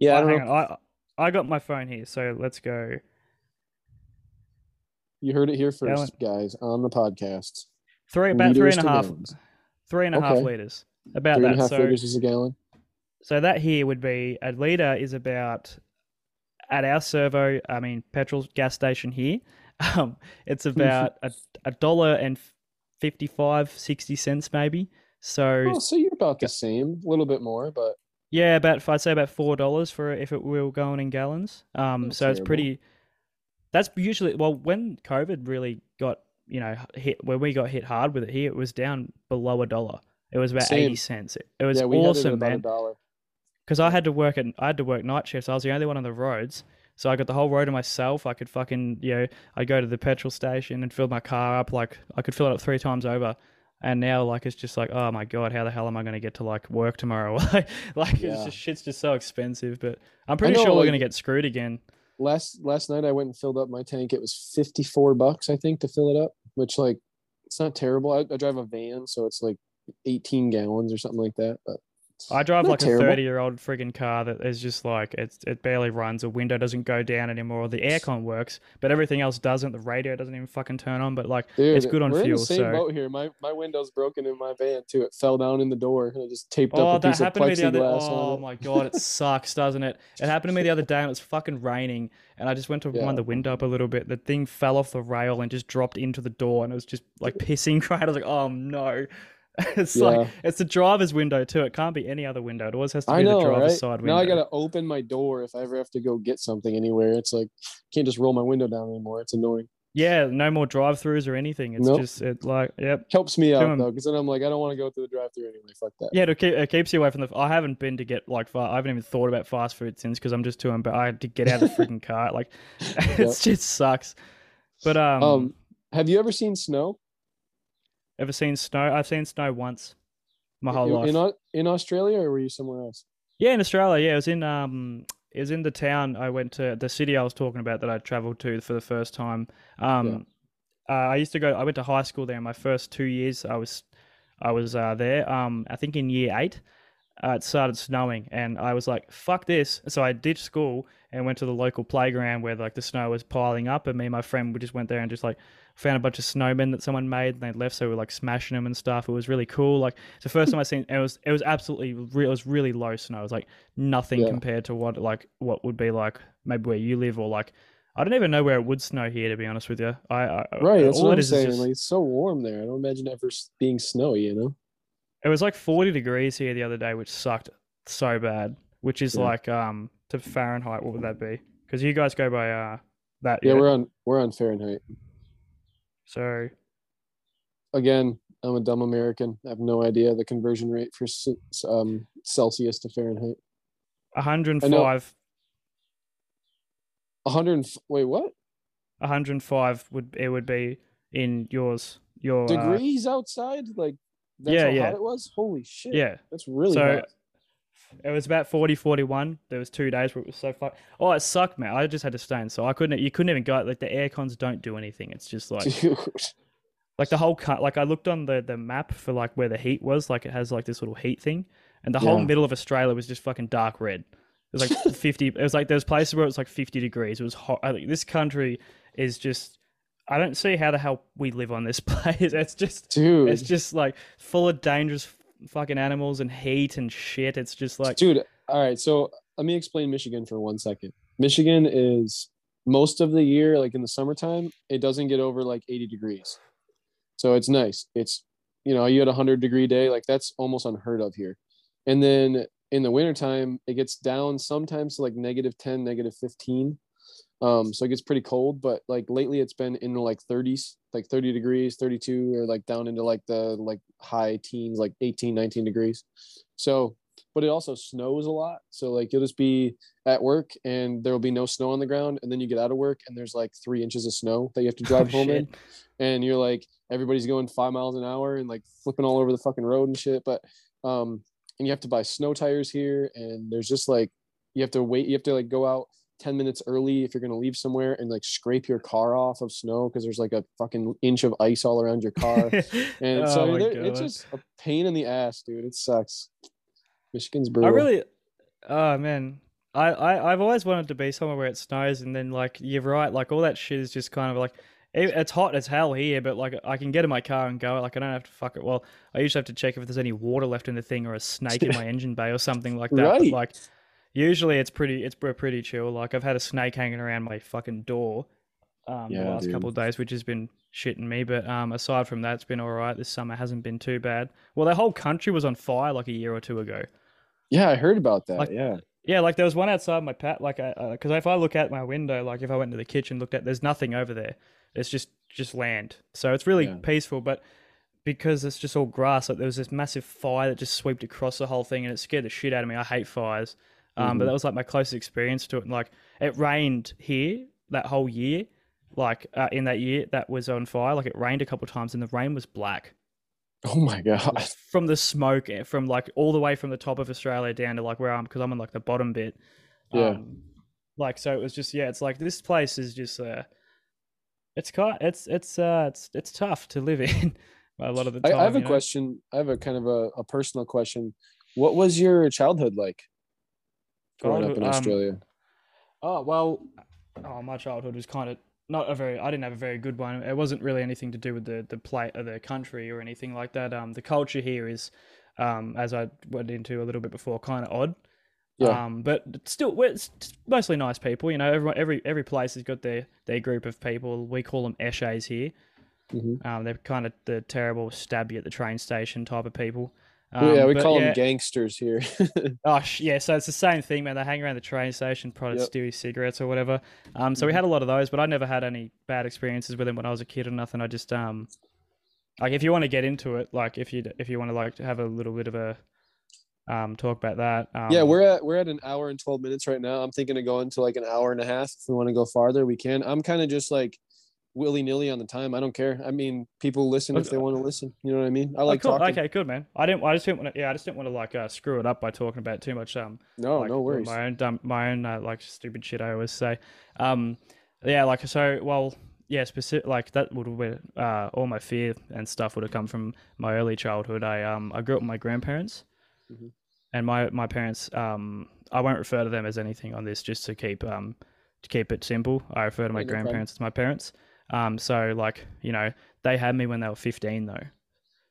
Yeah, I don't hang know. on. I I got my phone here, so let's go. You heard it here first, guys, on the podcast. Three about three and a half. gallons. Three and a half Okay. liters. About Three that. and a half so liters is a gallon. So that here would be a liter is about at our servo, I mean petrol gas station here. Um, it's about a, a dollar and 55, 60 cents maybe. So Oh, so you're about the same, a little bit more, but yeah, about I'd say about four dollars for if it were going in gallons. Um, Not so it's pretty. That's usually well when COVID really got you know hit when we got hit hard with it here, it was down below a dollar. It was about Same. eighty cents. It, it was yeah, we had it awesome, man. because I had to work at I had to work night shifts. I was the only one on the roads, so I got the whole road to myself. I could fucking you know I'd go to the petrol station and fill my car up like I could fill it up three times over. And now like it's just like oh my god, how the hell am I going to get to like work tomorrow? like like it's just shit's just so expensive. But I'm pretty know, sure we're like- going to get screwed again. Last last night I went and filled up my tank. It was fifty four bucks, I think, to fill it up, which like it's not terrible. I, I drive a van, so it's like eighteen gallons or something like that. But I drive Not like terrible. a 30 year old friggin' car that is just like it's it barely runs. The window doesn't go down anymore. The aircon works, but everything else doesn't. The radio doesn't even fucking turn on. But like dude, it's good on we're fuel. in the same so boat here. My my window's broken in my van too. It fell down in the door and I just taped Oh, up a that piece of happened to me the other. plexiglass Oh my god, it sucks, doesn't it? It happened to me the other day, and it was fucking raining, and I just went to Yeah. wind the window up a little bit. The thing fell off the rail and just dropped into the door, and it was just like pissing. Right, I was like, oh no. it's Yeah. like it's the driver's window too. It can't be any other window. It always has to be know, the driver's right? side window. Now I gotta open my door if I ever have to go get something anywhere. It's like can't just roll my window down anymore. It's annoying. Yeah, no more drive-throughs or anything. It's Nope. just it like yep. Helps me out Doing- though, because then I'm like I don't want to go through the drive-through anyway. Fuck that. Yeah, it, keep, it keeps you away from the. I haven't been to get like far. I haven't even thought about fast food since because I'm just too. But I had to get out of the freaking car. Like, it just sucks. But um, Um, have you ever seen snow ever seen snow? I've seen snow once, my whole in, life. in in Australia, or were you somewhere else? Yeah, in Australia. Yeah, it was in um, it was in the town I went to, the city I was talking about that I travelled to for the first time. Um, uh, I used to go. I went to high school there. My first two years, I was, I was uh, there. Um, I think in year eight, uh, it started snowing, and I was like, "Fuck this!" So I ditched school and went to the local playground where like the snow was piling up, and me and my friend we just went there and just like found a bunch of snowmen that someone made and they left, so we were like smashing them and stuff. It was really cool. Like it's the first time I seen it was it was absolutely real. It was really low snow. It was like nothing Yeah. compared to what like what would be like maybe where you live or like. I don't even know where it would snow here, to be honest with you. I, I Right, that's all what it I'm saying. just- Like it's so warm there. I don't imagine ever being snowy. You know. It was like 40 degrees here the other day, which sucked so bad. Which is Yeah. like um to Fahrenheit, what would that be? Because you guys go by uh that. Yeah, we're on we're on Fahrenheit. So Again, I'm a dumb American. I have no idea the conversion rate for um, Celsius to Fahrenheit. 105, 100. Wait, what 105 would it would be in yours your uh, degrees outside? Like that's Yeah, how yeah. hot it was. Holy shit! yeah. that's really So- hot. It was about 40, 41. There was two days where it was so fuck. Oh, it sucked, man. I just had to stay in. So I couldn't. You couldn't even go. Like the air cons don't do anything. It's just like Dude, like the whole cut like i looked on the the map for like where the heat was like it has like this little heat thing and the whole middle of australia was just fucking dark red it was like 50 it was like there's places where it was like 50 degrees it was hot I this country is just i don't see how the hell we live on this place it's just dude, it's just like full of dangerous fucking animals and hate and shit it's just like dude. All right, so let me explain Michigan for one second. Michigan is most of the year, like in the summertime, it doesn't get over like 80 degrees. So it's nice. It's you know, you had a hundred degree day, like that's almost unheard of here. And then in the wintertime, it gets down sometimes to like negative 10, negative 15. Um, so it gets pretty cold, but like lately it's been in the like 30s, like 30 degrees, 32, or like down into like the like high teens, like 18, 19 degrees. So, but it also snows a lot. So like you'll just be at work and there will be no snow on the ground, and then you get out of work and there's like three inches of snow that you have to drive oh, home in and you're like everybody's going five miles an hour and like flipping all over the fucking road and shit. But um, and you have to buy snow tires here, and there's just like you have to wait. You have to like go out ten minutes early if you're gonna leave somewhere and like scrape your car off of snow because there's like a fucking inch of ice all around your car. And Oh so it's just a pain in the ass, dude. It sucks. Michigan's brutal. I really, oh man, I, I I've always wanted to be somewhere where it snows, and then like you're right, like all that shit is just kind of like it- it's hot as hell here, but like I can get in my car and go. Like I don't have to fuck it. Well, I usually have to check if there's any water left in the thing or a snake in my engine bay or something like that. But Right. like usually it's pretty it's pretty chill. Like I've had a snake hanging around my fucking door um the Yeah, last couple of days, which has been shitting me. But um aside from that, it's been all right. This summer hasn't been too bad. Well, the whole country was on fire like a year or two ago. yeah, I heard about that. Like- yeah. Yeah, like there was one outside my pat, like, because if I look out my window, like if I went to the kitchen, looked at, there's nothing over there. It's just just land, so it's really Yeah. peaceful. But because it's just all grass, like there was this massive fire that just swept across the whole thing, and it scared the shit out of me. I hate fires, um, but Mhm. that was like my closest experience to it. And like it rained here that whole year, like uh, in that year that was on fire. Like it rained a couple times, and the rain was black Oh my god. from the smoke eh, from like all the way from the top of Australia down to like where I'm because I'm on like the bottom bit. Yeah. Um, like so it was just yeah, it's like this place is just uh it's kind it's it's uh it's it's tough to live in a lot of the I, time. I have a know? question. I have a kind of a, a personal question. What was your childhood like growing up in um, Australia? Oh well, oh my childhood was kind of not a very. I didn't have a very good one. It wasn't really anything to do with the the play of the country or anything like that. Um, the culture here is, um, as I went into a little bit before, kind of odd. Yeah. Um, but still, we're it's mostly nice people. You know, everyone, every every place has got their their group of people. We call them eshays here. Mhm. Um, they're kind of the terrible stab you at the train station type of people. Well, yeah, Um, we call yeah, them gangsters here. Oh yeah, so it's the same thing, man. They hang around the train station, to Yep. steal cigarettes or whatever. Um, so we had a lot of those, but I never had any bad experiences with them when I was a kid or nothing. I just um, like if you want to get into it, like if you if you want to like have a little bit of a um talk about that. Um, yeah, we're at we're at an hour and twelve minutes right now. I'm thinking of going to like an hour and a half. If we want to go farther, we can. I'm kind of just like willy nilly on the time. I don't care. I mean, people listen if they want to listen. You know what I mean? I Oh, like cool. talking. Okay, good man. I didn't. I just didn't want to. Yeah, I just didn't want to like uh, screw it up by talking about too much. Um, No, like, no worries. My own dumb, my own uh, like stupid shit. I always say. Um, yeah, like so. Well, yeah, specific like that would have been uh, all my fear and stuff would have come from my early childhood. I um I grew up with my grandparents, Mhm. and my my parents um I won't refer to them as anything on this just to keep um to keep it simple. I refer to my Yeah, no problem. grandparents as my parents. Um, so like you know they had me when they were fifteen though,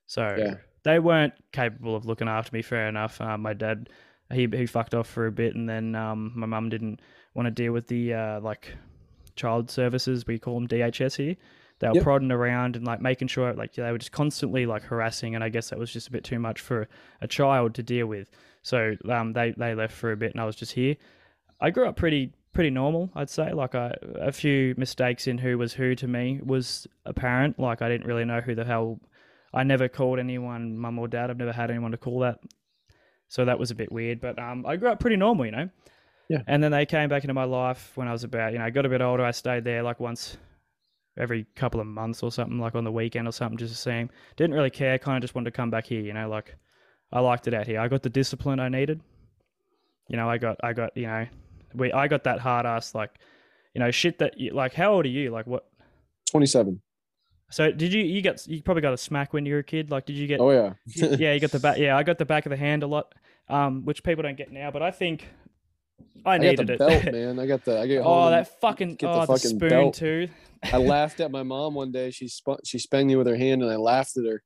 so Yeah. they weren't capable of looking after me. Fair enough. Um, my dad he he fucked off for a bit, and then um my mum didn't want to deal with the uh like child services we call them DHS here. They were Yep. prodding around and like making sure like they were just constantly like harassing, and I guess that was just a bit too much for a child to deal with. So um they they left for a bit, and I was just here. I grew up pretty pretty normal, I'd say. Like I, a few mistakes in who was who to me was apparent. Like I didn't really know who the hell. I never called anyone mum or dad. I've never had anyone to call that. So that was a bit weird. But um, I grew up pretty normal, you know. Yeah. And then they came back into my life when I was about, you know, I got a bit older. I stayed there like once every couple of months or something, like on the weekend or something, just to see him. Didn't really care. Kind of just wanted to come back here, you know. Like I liked it out here. I got the discipline I needed. You know, I got, I got, you know, we, I got that hard ass like, you know, shit that you like. How old are you? Like what? Twenty-seven. So did you? You got, you probably got a smack when you were a kid. Like, did you get? Oh yeah. Yeah, you got the back. Yeah, I got the back of the hand a lot, um, which people don't get now. But I think I I got needed the it. belt, man. I got the. I get. oh, that fucking get oh, the, fucking spoon belt. too. I laughed at my mom one day. She spun, she spanked me with her hand, and I laughed at her.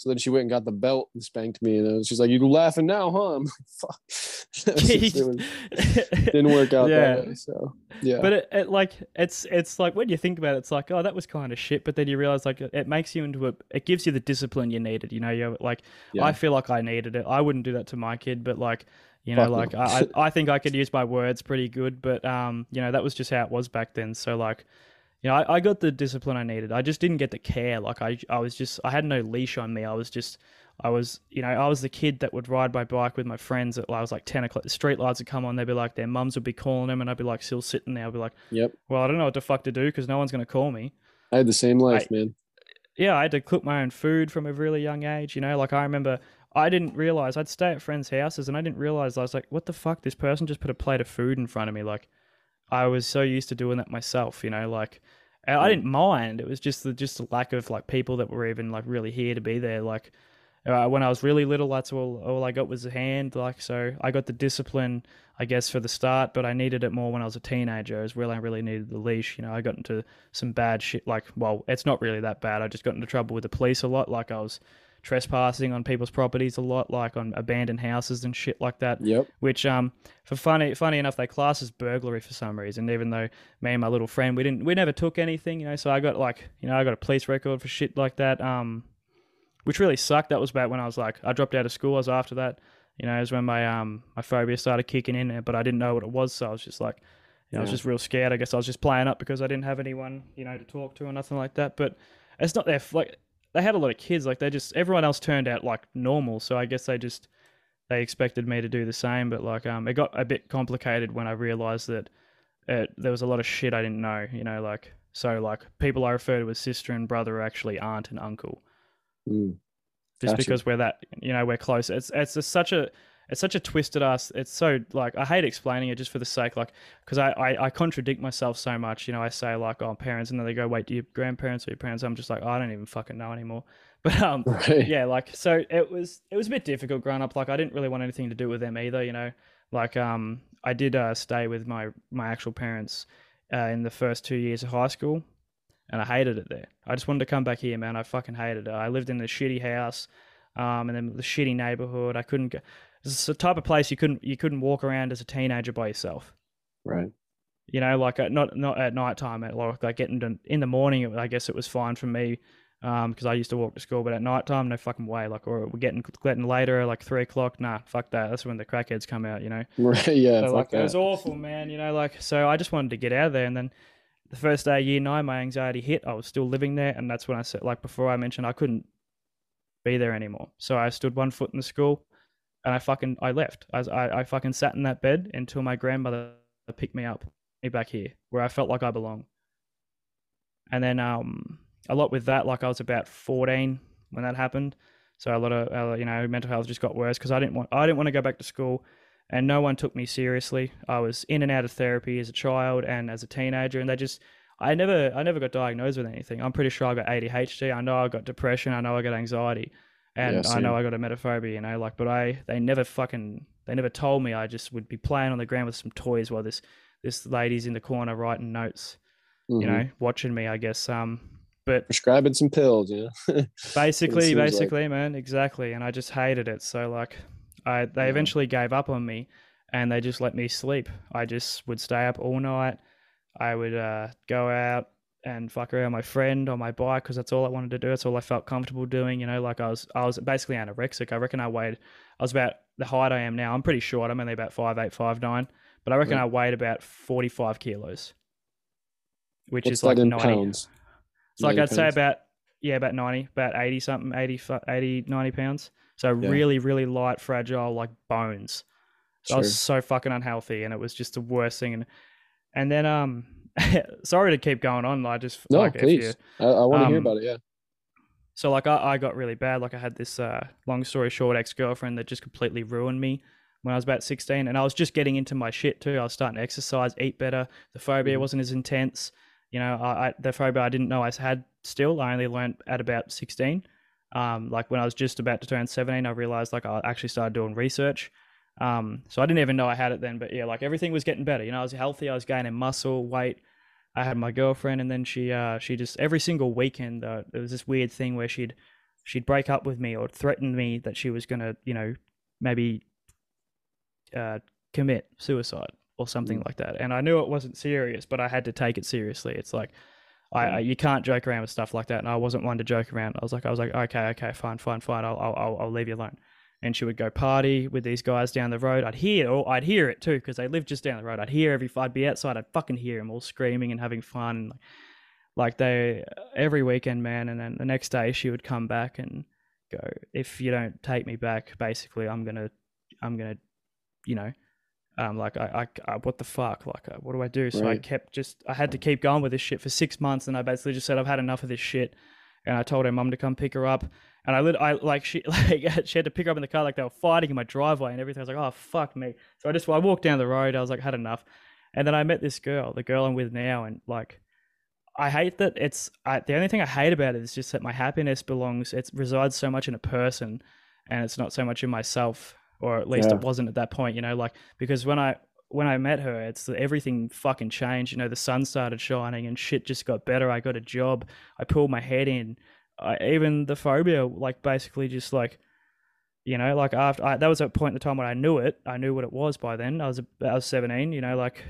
So then she went and got the belt and spanked me, and she's like, "You laughing now, huh?" I'm like, "Fuck." Just- was- didn't work out Yeah. that way. So yeah, But it, it like it's it's like when you think about it, it's like oh that was kind of shit. But then you realize like it, it makes you into a it gives you the discipline you needed. You know, you like Yeah. I feel like I needed it. I wouldn't do that to my kid, but like you know, like I I I think I could use my words pretty good. But um, you know, that was just how it was back then. So like. You know, I, I got the discipline I needed. I just didn't get the care. Like I, I was just, I had no leash on me. I was just, I was, you know, I was the kid that would ride my bike with my friends at I was like ten o'clock. The street lights would come on. They'd be like, their mums would be calling them, and I'd be like still sitting there. I'd be like, yep. well, I don't know what the fuck to do because no one's gonna call me. I had the same life, I- man. Yeah, I had to cook my own food from a really young age. You know, like I remember I didn't realize I'd stay at friends' houses and I didn't realize I was like, what the fuck? This person just put a plate of food in front of me. Like, I was so used to doing that myself. You know, like I didn't mind. It was just the just the lack of like people that were even like really here to be there. Like uh, when I was really little, that's all all I got was a hand. Like so, I got the discipline, I guess, for the start, but I needed it more when I was a teenager. As well, I really needed the leash. You know, I got into some bad shit. Like, well, it's not really that bad. I just got into trouble with the police a lot. Like I was trespassing on people's properties a lot, like on abandoned houses and shit like that. Yep. which um for funny funny enough they class as burglary for some reason even though me and my little friend we didn't we never took anything you know so I got like you know I got a police record for shit like that um which really sucked. That was about when I was like I dropped out of school I was after that you know it was when my um my phobia started kicking in there, but I didn't know what it was so I was just like you know, I was just real scared. I guess I was just playing up because I didn't have anyone you know to talk to or nothing like that but it's not their like they had a lot of kids like they just everyone else turned out like normal so I guess they just they expected me to do the same, but like um, it got a bit complicated when I realized that it, there was a lot of shit I didn't know. You know, like so like people I refer to as sister and brother are actually aunt and uncle, Mm. just Gotcha. because we're that you know we're close. It's it's a, such a it's such a twisted ass. It's so like I hate explaining it just for the sake like because I, I I contradict myself so much. You know, I say like oh parents, and then they go wait, do your grandparents or your parents? I'm just like oh, I don't even fucking know anymore. But um, Right. yeah like so it was it was a bit difficult growing up like i didn't really want anything to do with them either you know like um i did uh, stay with my my actual parents uh, in the first two years of high school and i hated it there i just wanted to come back here man i fucking hated it i lived in a shitty house um and then the shitty neighborhood i couldn't go it's the type of place you couldn't you couldn't walk around as a teenager by yourself Right. you know, like at, not not at night time, at like, like getting to, in the morning. I guess it was fine for me. Um, because I used to walk to school, but at night time, no fucking way. Like, or we're getting getting later, like three o'clock. Nah, fuck that. That's when the crackheads come out, you know. Right, yeah, So, like, it was awful, man. You know, like, so I just wanted to get out of there. And then the first day, year nine, my anxiety hit. I was still living there. And that's when I said, like, before I mentioned, I couldn't be there anymore. So I stood one foot in the school and I fucking, I left. I, I, I fucking sat in that bed until my grandmother picked me up, me back here, where I felt like I belong. And then, um, a lot with that, like, I was about 14 when that happened. So a lot of, uh, you know, mental health just got worse because I didn't want, I didn't want to go back to school and no one took me seriously. I was in and out of therapy as a child and as a teenager, and they just I never I never got diagnosed with anything. I'm pretty sure I got ADHD. I know I got depression. I know I got anxiety, and Yeah, I know. I got a emetophobia. You know, like, but I they never fucking they never told me. I just would be playing on the ground with some toys while this this lady's in the corner writing notes. Mhm. You know, watching me. I guess. Um, but prescribing some pills, yeah. know. basically like. basically man exactly and i just hated it so like i they Yeah. eventually gave up on me and they just let me sleep i just would stay up all night i would uh, go out and fuck around my friend on my bike because that's all i wanted to do that's all i felt comfortable doing you know like i was i was basically anorexic i reckon i weighed i was about the height i am now i'm pretty short i'm only about five eight five nine but i reckon Right. i weighed about 45 kilos which What's is like 90 pounds? it's like 90 I'd say about yeah, about 90, about 80 something, 80, 80 90 pounds. So Yeah. really, really light, fragile, like bones. So I was so fucking unhealthy and it was just the worst thing. And and then um sorry to keep going on. I just No, like if you please. I, I want to hear um, about it. Yeah. so like I, I got really bad. Like I had this uh, long story short ex girlfriend that just completely ruined me when I was about sixteen, and I was just getting into my shit too. I was starting to exercise, eat better. The phobia Mhm. wasn't as intense. You know, I, I the phobia I didn't know I had still. I only learned at about sixteen. Um, like when I was just about to turn seventeen, I realized like I actually started doing research. Um, so I didn't even know I had it then, but yeah, like everything was getting better. You know, I was healthy. I was gaining muscle, weight. I had my girlfriend, and then she, uh, she just every single weekend, uh, there was this weird thing where she'd, she'd break up with me or threaten me that she was gonna, you know, maybe, uh, commit suicide or something Mm. like that. And I knew it wasn't serious, but I had to take it seriously. It's like, I, I you can't joke around with stuff like that, and I wasn't one to joke around. I was like, I was like, okay, okay, fine, fine, fine. I'll, I'll, I'll, I'll leave you alone. And she would go party with these guys down the road. I'd hear, or I'd hear it too, because they lived just down the road. I'd hear every, I'd be outside, I'd fucking hear them all screaming and having fun, and like, like they every weekend, man. And then the next day, she would come back and go, if you don't take me back, basically, I'm gonna, I'm gonna, you know, um, like I, I, I what the fuck, like, uh, what do I do? So I kept just, I had to keep going with this shit for six months, and I basically just said, I've had enough of this shit, and I told her mum to come pick her up, and I lit, I like she, like she had to pick her up in the car, like they were fighting in my driveway and everything. I was like, oh fuck me. So I just, I walked down the road, I was like, had enough, and then I met this girl, the girl I'm with now, and like. I hate that it's I, the only thing I hate about it is just that my happiness belongs it resides so much in a person and it's not so much in myself or at least Yeah. it wasn't at that point you know like because when I when I met her it's everything fucking changed you know the sun started shining and shit just got better I got a job I pulled my head in I, even the phobia like basically just like you know like after I, that was a point in the time when I knew it I knew what it was by then I was I was 17 you know like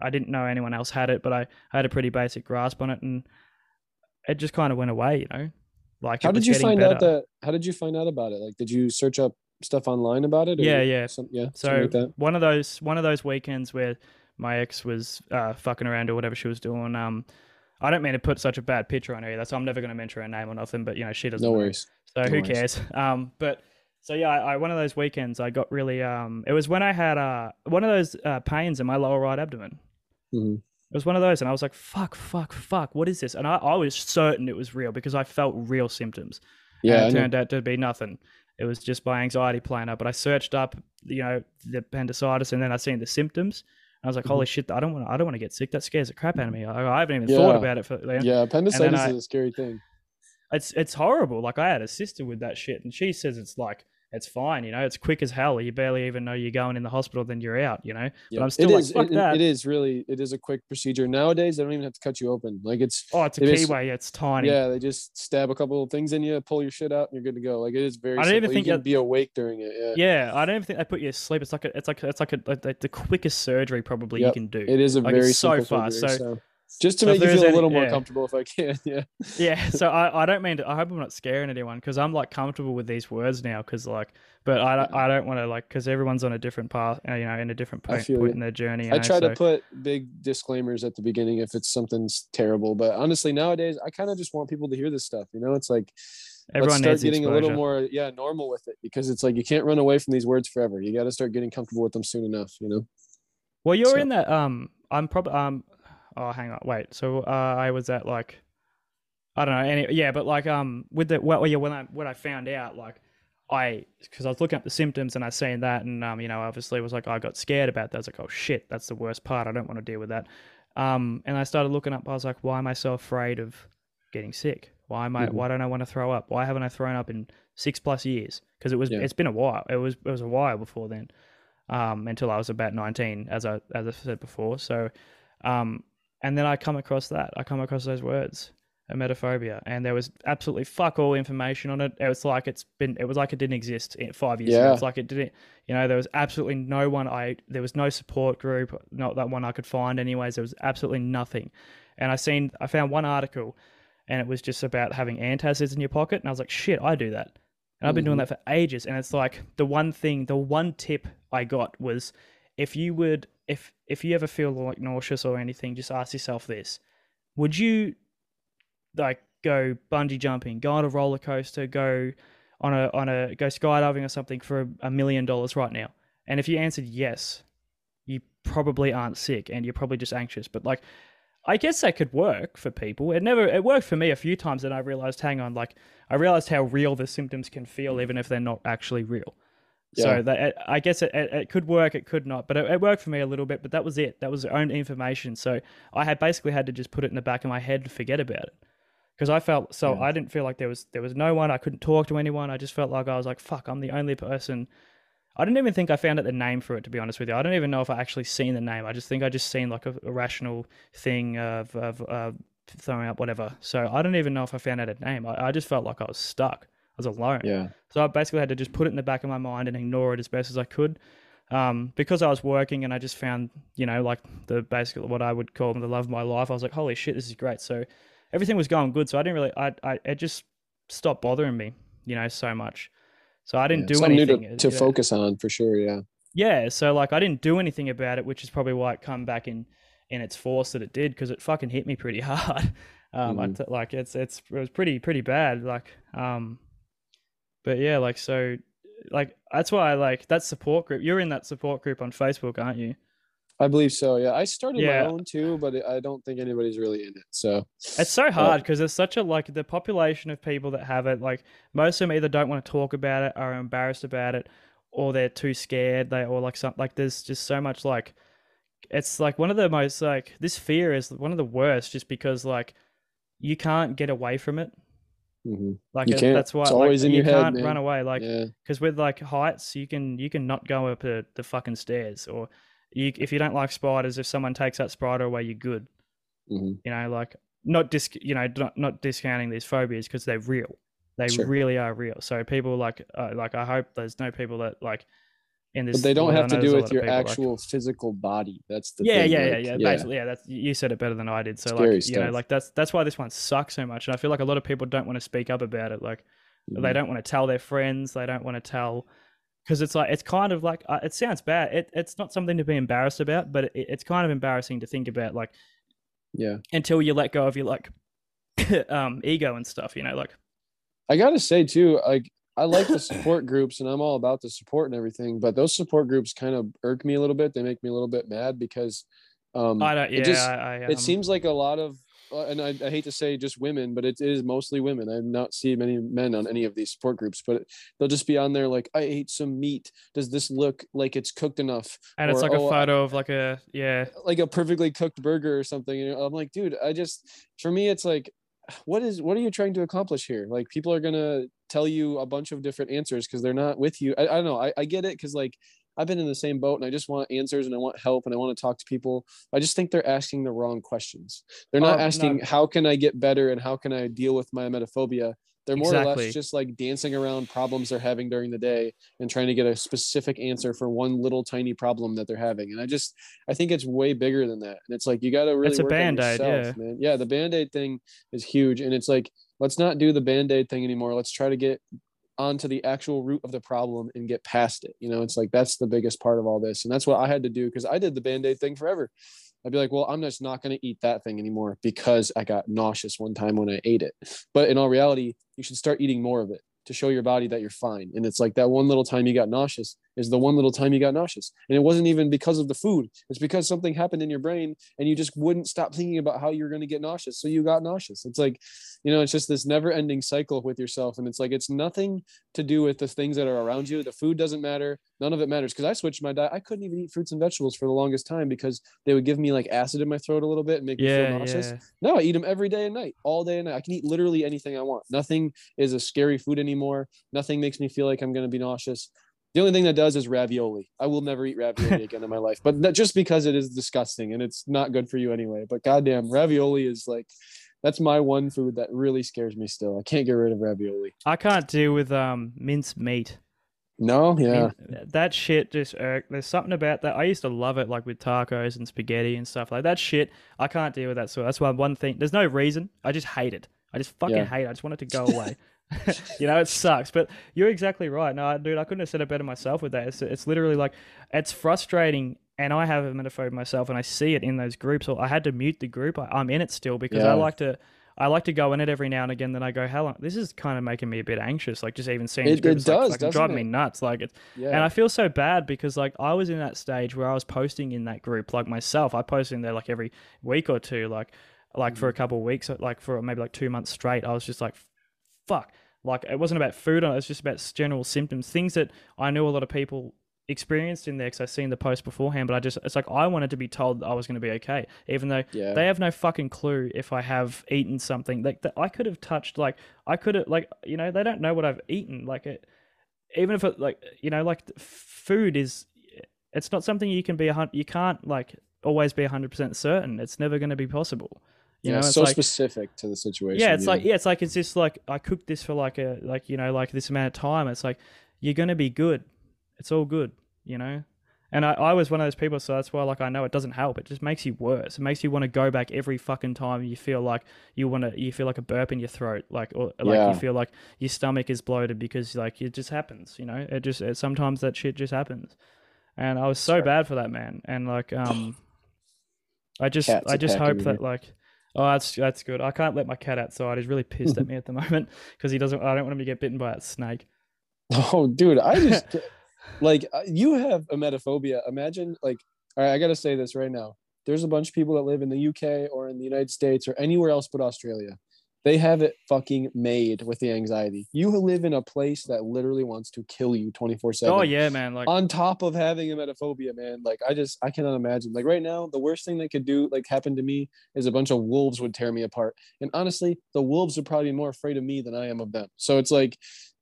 I didn't know anyone else had it, but I, I had a pretty basic grasp on it, and it just kind of went away, you know. Like, How did you find out that? How did you find out about it? Like, did you search up stuff online about it? or Yeah, yeah. Some, yeah. So like one of those one of those weekends where my ex was uh, fucking around or whatever she was doing. Um, I don't mean to put such a bad picture on her. either, so I'm never going to mention her name or nothing, but you know she doesn't. No know. worries. So No who worries. cares? Um, but so yeah, I, I one of those weekends I got really um. It was when I had uh one of those uh, pains in my lower right abdomen. Mhm. It was one of those, and I was like, "Fuck, fuck, fuck! What is this?" And I, I was certain it was real because I felt real symptoms. Yeah. And it turned out to be nothing. It was just my anxiety playing up. But I searched up, you know, the appendicitis, and then I seen the symptoms. I was like, Mhm. "Holy shit! I don't want. I don't want to get sick. That scares the crap out of me. I, I haven't even Yeah. thought about it for. you know? Yeah. Appendicitis I- is a scary thing. It's it's horrible. Like I had a sister with that shit, and she says it's like it's fine. You know, it's quick as hell. You barely even know you're going in the hospital, then you're out. You know. Yeah. But I'm still it like, is- fuck it- that. It is really. It is a quick procedure nowadays. They don't even have to cut you open. Like it's. Oh, it's a keyway. It's tiny. Yeah, they just stab a couple of things in you, pull your shit out, and you're good to go. Like it is very. I don't even think you can that- be awake during it. Yeah. Yeah, I don't even think they put you to sleep. It's like a, it's like it's like a, like the- quickest surgery probably Yep. you can do. It is a Like, very so simple fast. surgery, So- so Just to So make you feel a little more yeah. comfortable, if I can. Yeah. yeah so I, I don't mean to i hope i'm not scaring anyone because i'm like comfortable with these words now because like but i don't i don't want to like because everyone's on a different path you know in a different point, point in their journey I know, try so- to put big disclaimers at the beginning if it's something's terrible. But honestly, nowadays, I kind of just want people to hear this stuff. You know, it's like everyone let's start getting a little more, yeah, normal with it because it's like you can't run away from these words forever. You got to start getting comfortable with them soon enough. You know. well you're so- in that um i'm probably um oh hang on wait so uh i was at like i don't know any yeah but like um with the well yeah when i when i found out like I because I was looking up the symptoms and I seen that and um you know obviously was like I got scared about that. I was like oh shit that's the worst part. I don't want to deal with that. Um and I started looking up. I was like why am I so afraid of getting sick? Why am I Mhm. why don't I want to throw up? Why haven't I thrown up in six plus years? Because it was Yeah. it's been a while. It was it was a while before then. Um until I was about nineteen as I as I said before. So um and then I come across that. I come across those words emetophobia and there was absolutely fuck all information on it. It was like it's been it was like it didn't exist in five years ago. Yeah. it's like it didn't you know there was absolutely no one i there was no support group not that one i could find anyways. There was absolutely nothing. And i seen i found one article and it was just about having antacids in your pocket. And i was like shit i do that. And i've been doing Mhm. that for ages. And it's like the one thing the one tip i got was if you would if if you ever feel like nauseous or anything just ask yourself this would you like go bungee jumping, go on a roller coaster, go on a on a go skydiving or something for a, million dollars right now? And if you answered yes, you probably aren't sick and you're probably just anxious. But like I guess that could work for people. It never it worked for me a few times and I realized hang on, like I realized how real the symptoms can feel even if they're not actually real. Yeah. So that I guess it, it, it could work, it could not, but it, it worked for me a little bit. But that was it. That was own information. So I had basically had to just put it in the back of my head and forget about it because I felt so Yeah. I didn't feel like there was there was no one. I couldn't talk to anyone. I just felt like I was like fuck. I'm the only person. I didn't even think I found out the name for it to be honest with you. I don't even know if I actually seen the name. I just think I just seen like a, a rational thing of of uh, throwing up whatever. So I don't even know if I found out a name. I, I just felt like I was stuck. I was alone. Yeah. So I basically had to just put it in the back of my mind and ignore it as best as I could. Um, because I was working and I just found, you know, like the basically what I would call the love of my life. I was like, holy shit, this is great. So everything was going good. So I didn't really, I, I, it just stopped bothering me, you know, so much. So I didn't Yeah. do Something anything. new to, to yeah. focus on for sure. Yeah. Yeah, so like I didn't do anything about it, which is probably why it come back in in its force that it did because it fucking hit me pretty hard. Um, I Mhm. t- like it's it's it was pretty pretty bad. Like um, but yeah, like so, like that's why I like that support group. You're in that support group on Facebook, aren't you? I believe so. Yeah. I started Yeah. my own too, but I don't think anybody's really in it. So It's so hard because there's such a like the population of people that have it. Like most of them either don't want to talk about it, are embarrassed about it, or they're too scared. They or like some like there's just so much like it's like one of the most like this fear is one of the worst just because like you can't get away from it. Mhm. Like that's why It's like, always in you your head, can't man. run away. Like yeah. because with like heights, you can you can not go up the, the fucking stairs, or you if you don't like spiders, if someone takes that spider away, you're good. hmm You know, like not dis you know not, not discounting these phobias because they're real. They Sure. really are real. So people like uh, like I hope there's no people that like in this. But they don't have to do with your people, like- actual physical body. That's the yeah, thing. yeah, like, yeah, yeah, Basically, yeah. That's you said it better than I did. So Scary like, you know, like that's that's why this one sucks so much, and I feel like a lot of people don't want to speak up about it. Like, Mhm. they don't want to tell their friends. They don't want to tell because it's like it's kind of like uh, it sounds bad. It, it's not something to be embarrassed about, but it, it's kind of embarrassing to think about. Like Yeah. until you let go of your like um ego and stuff. You know, like I gotta say too, like I like the support groups and I'm all about the support and everything, but those support groups kind of irk me a little bit. They make me a little bit mad because um I don't. Yeah, it just I, I, um, it seems like a lot of uh, and I, I hate to say just women, but it is mostly women. I've not seen many men on any of these support groups, but they'll just be on there like, I ate some meat. Does this look like it's cooked enough? and it's or, like a "Oh, I- photo of like a yeah. like a perfectly cooked burger or something. And I'm like, dude, I just for me, it's like, what is what are you trying to accomplish here? Like people are gonna tell you a bunch of different answers because they're not with you. I, I don't know. I, I get it because like I've been in the same boat and I just want answers and I want help and I want to talk to people. I just think they're asking the wrong questions. They're not Oh, no. asking how can I get better and how can I deal with my emetophobia. They're more or less just like dancing around problems they're having during the day and trying to get a specific answer for one little tiny problem that they're having. And I just I think it's way bigger than that. And it's like you got to really It's a Band-Aid, yourself, man. Yeah, the band-aid thing is huge and it's like let's not do the band-aid thing anymore. Let's try to get onto the actual root of the problem and get past it. You know, it's like that's the biggest part of all this. And that's what I had to do because I did the band-aid thing forever. I'd be like, well, I'm just not going to eat that thing anymore because I got nauseous one time when I ate it. But in all reality, you should start eating more of it to show your body that you're fine. And it's like that one little time you got nauseous is the one little time you got nauseous. And it wasn't even because of the food. It's because something happened in your brain and you just wouldn't stop thinking about how you're going to get nauseous. So you got nauseous. It's like, you know, it's just this never ending cycle with yourself. And it's like, it's nothing to do with the things that are around you. The food doesn't matter. None of it matters. Cause I switched my diet. I couldn't even eat fruits and vegetables for the longest time because they would give me like acid in my throat a little bit and make me feel nauseous. yeah. No, I eat them every day and night, all day and night. I can eat literally anything I want. Nothing is a scary food anymore. Nothing makes me feel like I'm going to be nauseous. The only thing that does is ravioli. I will never eat ravioli again in my life, but not just because it is disgusting and it's not good for you anyway. But goddamn, ravioli is like that's my one food that really scares me still. I can't get rid of ravioli. I can't deal with um minced meat. No, yeah. I mean, that shit just irk. There's something about that. I used to love it, like with tacos and spaghetti and stuff like that. Shit, I can't deal with that. So that's why one thing. There's no reason. I just hate it. I just fucking Yeah. hate it. I just want it to go away. you know, it sucks. But you're exactly right. No, dude, I couldn't have said it better myself with that. It's, it's literally like, it's frustrating. And I have a emetophobia myself, and I see it in those groups. Or I had to mute the group. I, I'm in it still because Yeah. I like to. I like to go in it every now and again. Then I go, "Hell, this is kind of making me a bit anxious." Like just even seeing It- it like, does, like, driving me nuts. Like it's Yeah. and I feel so bad because like I was in that stage where I was posting in that group like myself. I posted in there like every week or two, like like for a Mm. couple of weeks, like for maybe like two months straight. I was just like, fuck. Like it wasn't about food. It was just about general symptoms, things that I knew a lot of people experienced in there because I seen the post beforehand. But I just it's like I wanted to be told I was going to be okay, even though Yeah. they have no fucking clue if I have eaten something like that. I could have touched like I could have like you know they don't know what I've eaten like it even if it like you know like food is it's not something you can be a you can't like always be 100% certain it's never going to be possible you yeah, know it's so like specific to the situation. yeah it's like yeah it's like it's just like i cooked this for like a like you know like this amount of time. It's like you're going to be good. It's all good you know? And I, I was one of those people so that's why like i know it doesn't help. It just makes you worse. It makes you want to go back every fucking time you feel like you want to you feel like a burp in your throat like or like Yeah. you feel like your stomach is bloated because like it just happens you know? It just it, sometimes that shit just happens. And i was so Sorry. bad for that man. And like um i just Cats i just hope that like oh that's that's good i can't let my cat outside he's really pissed at me at the moment because he doesn't i don't want him to get bitten by that snake Oh, dude, I just like uh, you have emetophobia. Imagine like, all right, I gotta say this right now. There's a bunch of people that live in the UK or in the United States or anywhere else but Australia. They have it fucking made with the anxiety. You live in a place that literally wants to kill you 24 7. oh yeah man like On top of having a emetophobia, man, like I just I cannot imagine. Like right now, the worst thing that could do like happen to me is a bunch of wolves would tear me apart. And honestly, the wolves would probably be more afraid of me than I am of them. So it's like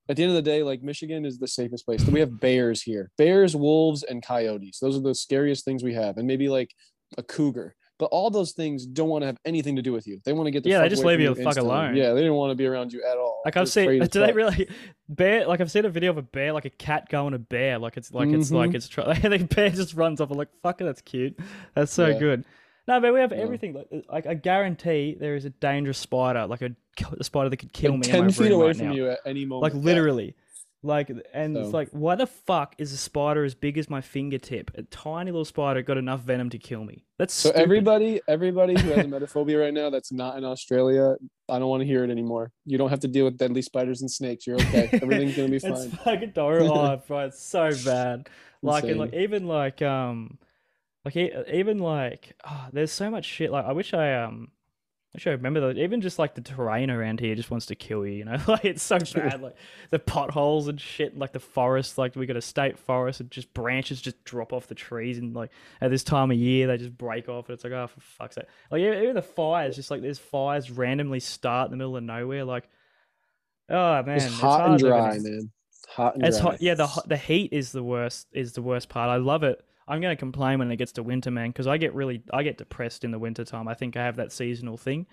at the end of the day, like Michigan is the safest place. We have bears here, bears, wolves, and coyotes. Those are the scariest things we have, and maybe like a cougar. But all those things don't want to have anything to do with you. They want to get the Yeah, they just leave you the fuck instantly. alone. Yeah, they don't want to be around you at all. Like I've seen, as they really bear? Like I've seen a video of a bear, like a cat going a bear, like it's like it's like mm-hmm. it's try- the bear just runs off. Like, fuck it, that's cute. That's so Yeah. good. No, but we have everything. Like, like I guarantee there is a dangerous spider, like a, a spider that could kill Like me. in 10 my feet away right from now. you at any moment. like Yeah. Like and it's like, why the fuck is a spider as big as my fingertip? A tiny little spider got enough venom to kill me. That's So stupid. everybody, everybody who has a emetophobia right now that's not in Australia, I don't want to hear it anymore. You don't have to deal with deadly spiders and snakes. You're okay. Everything's gonna be it's fine. fucking horrible. oh, bro, it's so bad. Like and like even like um, like even like oh, there's so much shit. Like I wish I um, I wish I remember that. Even just like the terrain around here just wants to kill you. You know, like it's so bad. Like the potholes and shit. Like the forest. Like we got a state forest and just branches just drop off the trees and like at this time of year they just break off and it's like oh for fuck's sake. Like even even the fires. Just like there's fires randomly start in the middle of nowhere. Like. Oh man, it's hot and hard dry, man. Hot and it's dry. hot. Yeah, the the heat is the worst. Is the worst part. I love it. I'm gonna complain when it gets to winter, man, because I get really I get depressed in the winter time. I think I have that seasonal thing.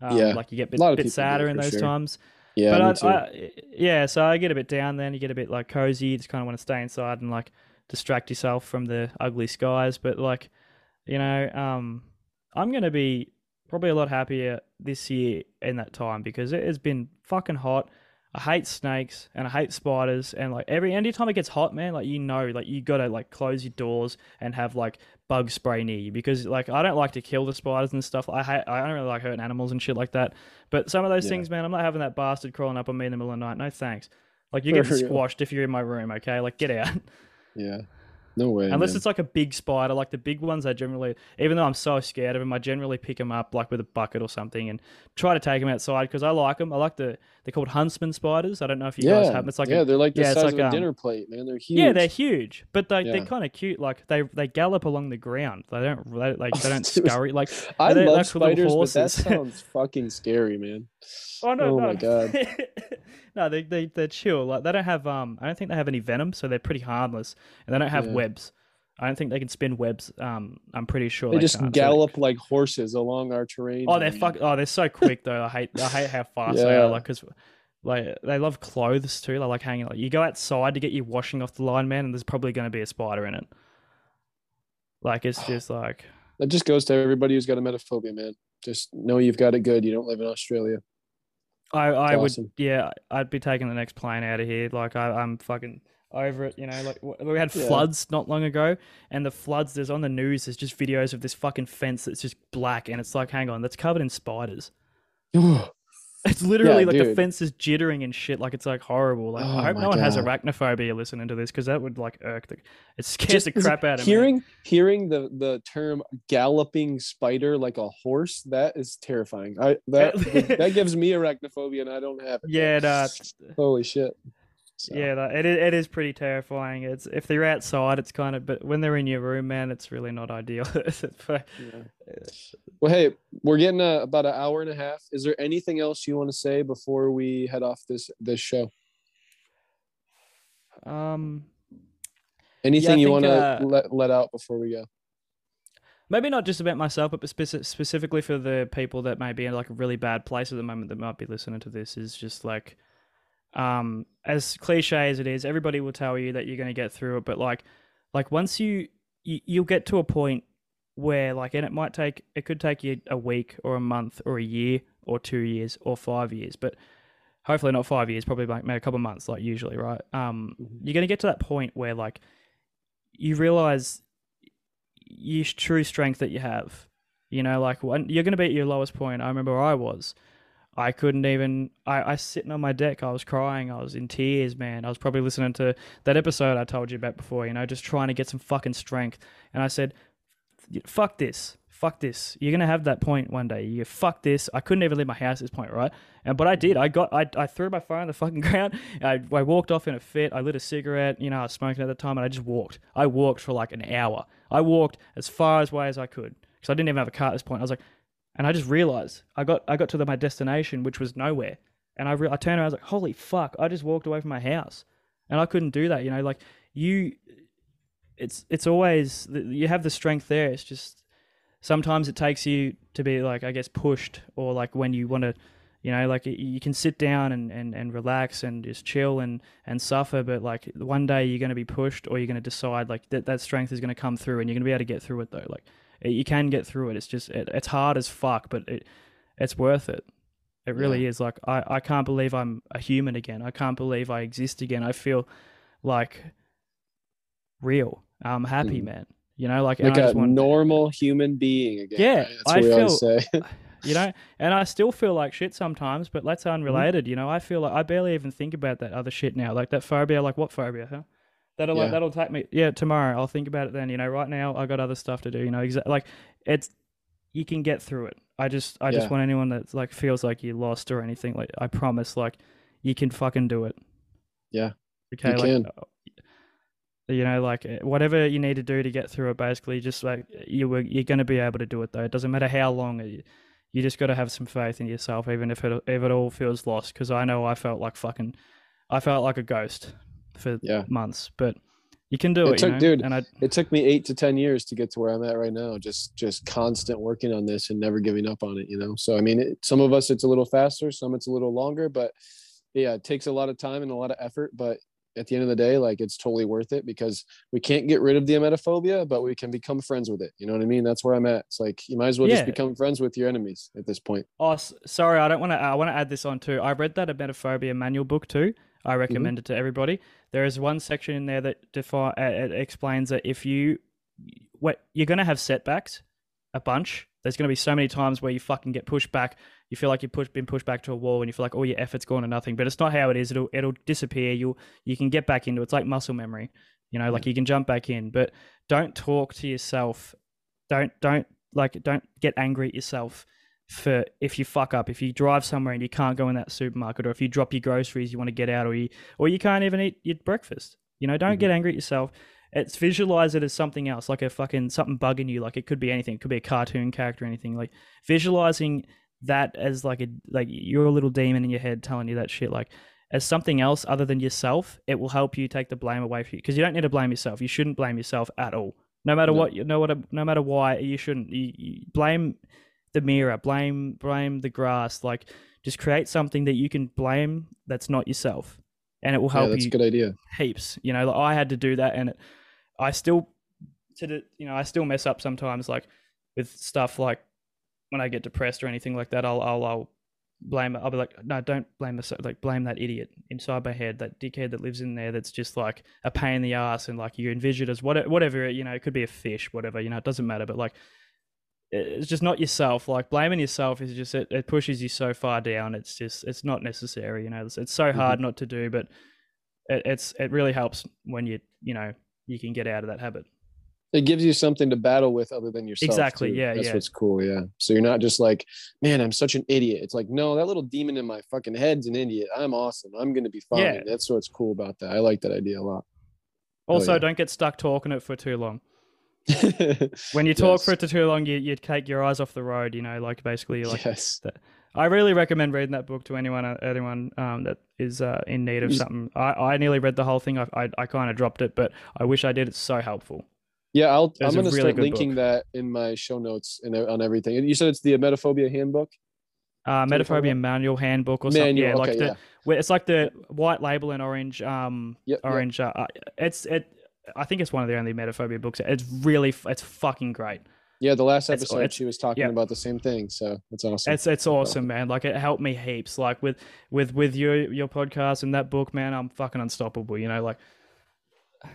Um, Yeah, like you get a bit, a bit sadder in those sure. times. Yeah, but I, too. I, yeah, so I get a bit down then. You get a bit like cozy. You just kind of want to stay inside and like distract yourself from the ugly skies. But like, you know, um, I'm gonna be probably a lot happier this year in that time because it has been fucking hot. I hate snakes and I hate spiders and like every anytime it gets hot, man, like you know, like you gotta like close your doors and have like bug spray near you because like I don't like to kill the spiders and stuff. I hate I don't really like hurting animals and shit like that. But some of those Yeah. things, man, I'm not having that bastard crawling up on me in the middle of the night. No thanks. Like you get squashed if you're in my room, okay? Like get out. yeah. No way. Unless man. it's like a big spider, like the big ones, I generally, even though I'm so scared of them, I generally pick them up like with a bucket or something and try to take them outside because I like them. I like the they're called huntsman spiders. I don't know if you yeah, guys have them. It's like yeah, a, they're like the yeah, size like, of a um, dinner plate, man. They're huge. yeah, they're huge, but they Yeah. they're kind of cute. Like they they gallop along the ground. They don't they, like they don't scurry. Like I love spiders, but that sounds fucking scary, man. Oh no, Oh no. my God. no, they they they're chill. Like they don't have um I don't think they have any venom, so they're pretty harmless. And they don't have Yeah. webs. I don't think they can spin webs. Um I'm pretty sure They they, just can't, so gallop like horses along our terrain. Oh, they're fuck oh, they're so quick though. I hate I hate how fast they Yeah. are like cuz like they love clothes too. They like hanging like you go outside to get your washing off the line, man, and there's probably going to be a spider in it. Like it's just like That just goes to everybody who's got a emetophobia, man. Just know you've got it good. You don't live in Australia. I, I would, awesome. yeah, I'd be taking the next plane out of here. Like I, I'm fucking over it. You know, like we had Yeah. floods not long ago, and the floods. There's on the news. There's just videos of this fucking fence that's just black, and it's like, hang on, that's covered in spiders. It's literally like the fence is jittering and shit. Like it's like horrible. Like Oh I hope no one has arachnophobia listening to this because that would like irk the. It scares Just the crap out of me. hearing hearing the the term galloping spider like a horse that is terrifying. I that that gives me arachnophobia and I don't have it. Yeah, nah, Holy shit. So, Yeah, that, it it is pretty terrifying. It's if they're outside, it's kind of, but when they're in your room, man, it's really not ideal. Fu- yeah. Well, hey, we're getting uh about an hour and a half. Is there anything else you want to say before we head off this this show? um, Anything you think, want to uh, let let out before we go? maybe not just about myself, but speci- specifically for the people that may be in like a really bad place at the moment that might be listening to this is just like, um, as cliche as it is, everybody will tell you that you're going to get through it, but like, like once you, you you'll get to a point where like, and it might take, it could take you a week or a month or a year or two years or five years, but hopefully not five years, probably like maybe a couple of months, like usually, right? Um, Mhm. you're gonna get to that point where like you realize your true strength that you have. You know, like when you're gonna be at your lowest point. I remember where I was. I couldn't even. I, I sitting on my deck. I was crying. I was in tears, man. I was probably listening to that episode I told you about before. You know, just trying to get some fucking strength. And I said, "Fuck this." Fuck this. You're gonna have that point one day. You fuck this. I couldn't even leave my house at this point, right? And but I did. I got. I, I threw my phone on the fucking ground. I, I walked off in a fit. I lit a cigarette. You know, I was smoking at the time, and I just walked. I walked for like an hour. I walked as far as way as I could because I didn't even have a car at this point. I was like, and I just realized I got I got to the, my destination, which was nowhere. And I re- I turned around. I was like, holy fuck! I just walked away from my house, and I couldn't do that. You know, like you. It's it's always you have the strength there. It's just sometimes it takes you to be like I guess pushed or like when you want to you know like you can sit down and, and, and relax and just chill and, and suffer but like one day you're going to be pushed or you're going to decide like that, that strength is going to come through and you're going to be able to get through it though like it- you can get through it. It's just it, it's hard as fuck but it it's worth it. It really is. Like I, I can't believe i'm a human again. I can't believe i exist again. I feel like real. I'm happy Mhm. man. You know like, Like a want, normal human being again. Yeah, right? that's I what we always feel- say. you know and i still feel like shit sometimes but that's unrelated you know? I feel like i barely even think about that other shit now. Like that phobia like what phobia huh that'll Yeah. that'll take me yeah tomorrow. I'll think about it then. You know right now i got other stuff to do you know exactly like it's you can get through it. I just i Yeah. just want anyone that like feels like you lost or anything like i promise like you can fucking do it. Yeah, okay you like can. uh, you know like uh, whatever you need to do to get through it basically just like you were you're going to be able to do it though. It doesn't matter how long you, you just got to have some faith in yourself even if it if it all feels lost because i know i felt like fucking i felt like a ghost for Yeah. months but You can do It it, took- you know? dude, And I, It took me eight to ten years to get to where I'm at right now. Just just constant working on this and never giving up on it. You know. So I mean, it, some of us it's a little faster, some it's a little longer, but yeah, it takes a lot of time and a lot of effort. But at the end of the day, like it's totally worth it because we can't get rid of the emetophobia, but we can become friends with it. You know what I mean? That's where I'm at. It's like you might as well Yeah. just become friends with your enemies at this point. oh, sorry, I don't want to. I want to add this on too. I read that emetophobia manual book too. I Mm-hmm. recommend it to everybody. There is one section in there that defi- uh, it explains that if you, what you're going to have setbacks, a bunch. There's going to be so many times where you fucking get pushed back. You feel like you've push, been pushed back to a wall, and you feel like all your effort's gone to nothing. But it's not how it is. It'll it'll disappear. You you can get back into. it. It's like muscle memory. You know, like you can jump back in. But don't talk to yourself. Don't don't like don't get angry at yourself for if you fuck up. If you drive somewhere and you can't go in that supermarket, or if you drop your groceries, you want to get out, or you or you can't even eat your breakfast. You know, don't Mhm. get angry at yourself. It's visualize it as something else, like a fucking something bugging you. Like it could be anything. It could be a cartoon character, or anything. Like visualizing that as like a like you're a little demon in your head telling you that shit. Like as something else other than yourself, it will help you take the blame away from you because you don't need to blame yourself. You shouldn't blame yourself at all. No matter No. what, you know what, no matter why, you shouldn't. You, you blame the mirror, blame blame the grass. Like just create something that you can blame that's not yourself, and it will Yeah, help that's you a good idea. heaps. You know, like I had to do that, and it, I still to the you know I still mess up sometimes, like with stuff like when I get depressed or anything like that. I'll I'll, I'll blame. I'll be like, no, don't blame us. Like blame that idiot inside my head, that dickhead that lives in there. That's just like a pain in the ass, and like you envision as what whatever. You know, it could be a fish, whatever. You know, it doesn't matter. But like. It's just not yourself. Like blaming yourself is just it, it pushes you so far down. It's just it's not necessary. You know, it's, it's so mm-hmm. hard not to do, but it, it's it really helps when you you know you can get out of that habit. It gives you something to battle with other than yourself. Exactly, too. yeah, That's yeah. what's cool. Yeah. So you're not just like, man, I'm such an idiot. It's like, no, that little demon in my fucking head's an idiot. I'm awesome. I'm gonna be fine. Yeah. That's what's cool about that. I like that idea a lot. Also, yeah. don't get stuck talking it for too long. When you talk for it to too long, you you take your eyes off the road. You know, like basically, you're like yes. I really recommend reading that book to anyone uh, anyone um, that is uh, in need of something. I, I nearly read the whole thing. I I, I kind of dropped it, but I wish I did. It's so helpful. Yeah, I'll, I'm gonna really start linking book. that in my show notes and uh, on everything. You said it's the Emetophobia Handbook. Uh, What are you talking Emetophobia manual handbook or something. Manual. Yeah, like the yeah. it's like the white label and orange um Yep, yep. orange uh, uh, it's it I think it's one of the only emetophobia books. It's really it's fucking great. Yeah, the last episode it's- she was talking yeah. about the same thing. So that's awesome. It's it's awesome, man. Like it helped me heaps. Like with with with your your podcast and that book, man, I'm fucking unstoppable. You know, like you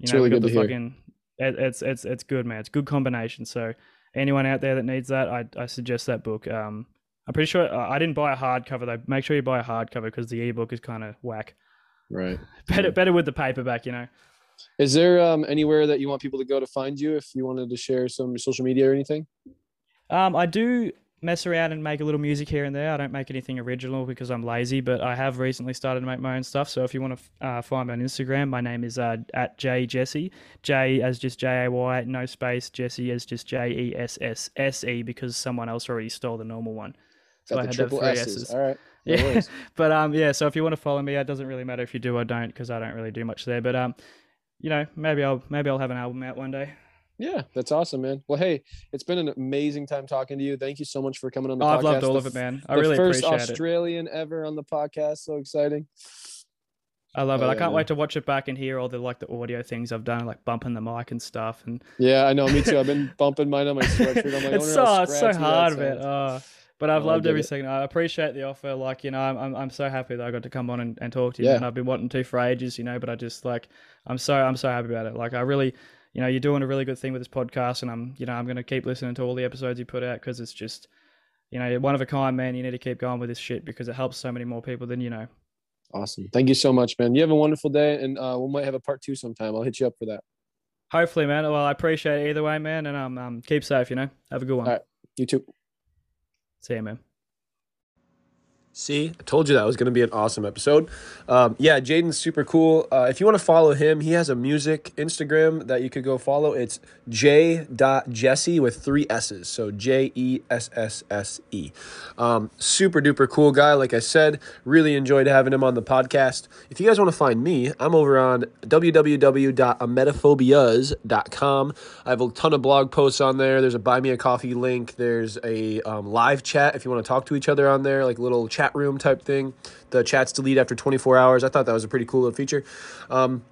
It's know, really good the fucking it, it's it's it's good, man. It's good combination. So anyone out there that needs that, I I suggest that book. Um, I'm pretty sure uh, I didn't buy a hardcover though. Make sure you buy a hardcover because the ebook is kind of whack. right. Better Yeah. better with the paperback, you know. Is there um, anywhere that you want people to go to find you if you wanted to share some social media or anything? Um, I do mess around and make a little music here and there. I don't make anything original because I'm lazy, but I have recently started to make my own stuff. So if you want to uh, find me on Instagram, my name is uh, at J Jesse. J as just J A Y, no space. Jesse as just J E S S S E because someone else already stole the normal one. So Got I the had triple three S's. S's. All right. No Yeah, but um, yeah. So if you want to follow me, it doesn't really matter if you do or don't because I don't really do much there. But um, you know, maybe I'll maybe I'll have an album out one day. Yeah, that's awesome, man. Well, hey, it's been an amazing time talking to you. Thank you so much for coming on the Oh, podcast. I've loved all The of it, man. I the really first appreciate it. Australian ever on the podcast. So exciting. I love it. Oh, I can't man. wait to watch it back and hear all the like the audio things I've done, like bumping the mic and stuff. And Yeah, I know. Me too. I've been bumping mine on my sweatshirt. I'm like, it's so it's so hard, man. Oh, but I've I loved every it. second. I appreciate the offer. Like you know, I'm I'm, I'm so happy that I got to come on and, and talk to you. Yeah. And I've been wanting to for ages, you know. But I just like I'm so I'm so happy about it. Like I really, you know, you're doing a really good thing with this podcast, and I'm you know I'm gonna keep listening to all the episodes you put out because it's just. You know, you're one of a kind, man. You need to keep going with this shit because it helps so many more people than you know. Awesome. Thank you so much, man. You have a wonderful day, and uh, we might have a part two sometime. I'll hit you up for that. Hopefully, man. Well, I appreciate it either way, man. And um, um keep safe. You know, have a good one. All right. You too. See you, man. See, I told you that was going to be an awesome episode. Um, yeah, Jaden's super cool. Uh, if you want to follow him, he has a music Instagram that you could go follow. It's j.jesse with three S's. So J E S S S E. Um, super duper cool guy. Like I said, really enjoyed having him on the podcast. If you guys want to find me, I'm over on www.emetophobias.com. I have a ton of blog posts on there. There's a buy me a coffee link. There's a um, live chat if you want to talk to each other on there, like little chat room type thing. The chats delete after 24 hours. I thought that was a pretty cool little feature. Um,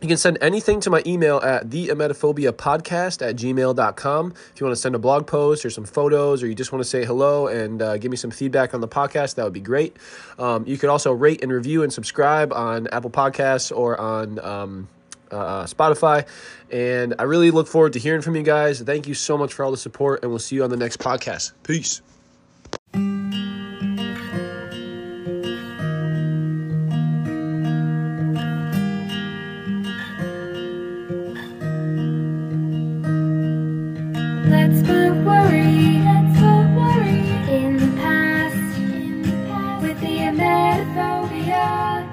you can send anything to my email at theemetophobiapodcast at gmail.com. If you want to send a blog post or some photos or you just want to say hello and uh, give me some feedback on the podcast, that would be great. Um, you could also rate and review and subscribe on Apple Podcasts or on um, uh, Spotify. And I really look forward to hearing from you guys. Thank you so much for all the support, and we'll see you on the next podcast. Peace. Don't worry, let's not worry. In the past, in the past with the emetophobia.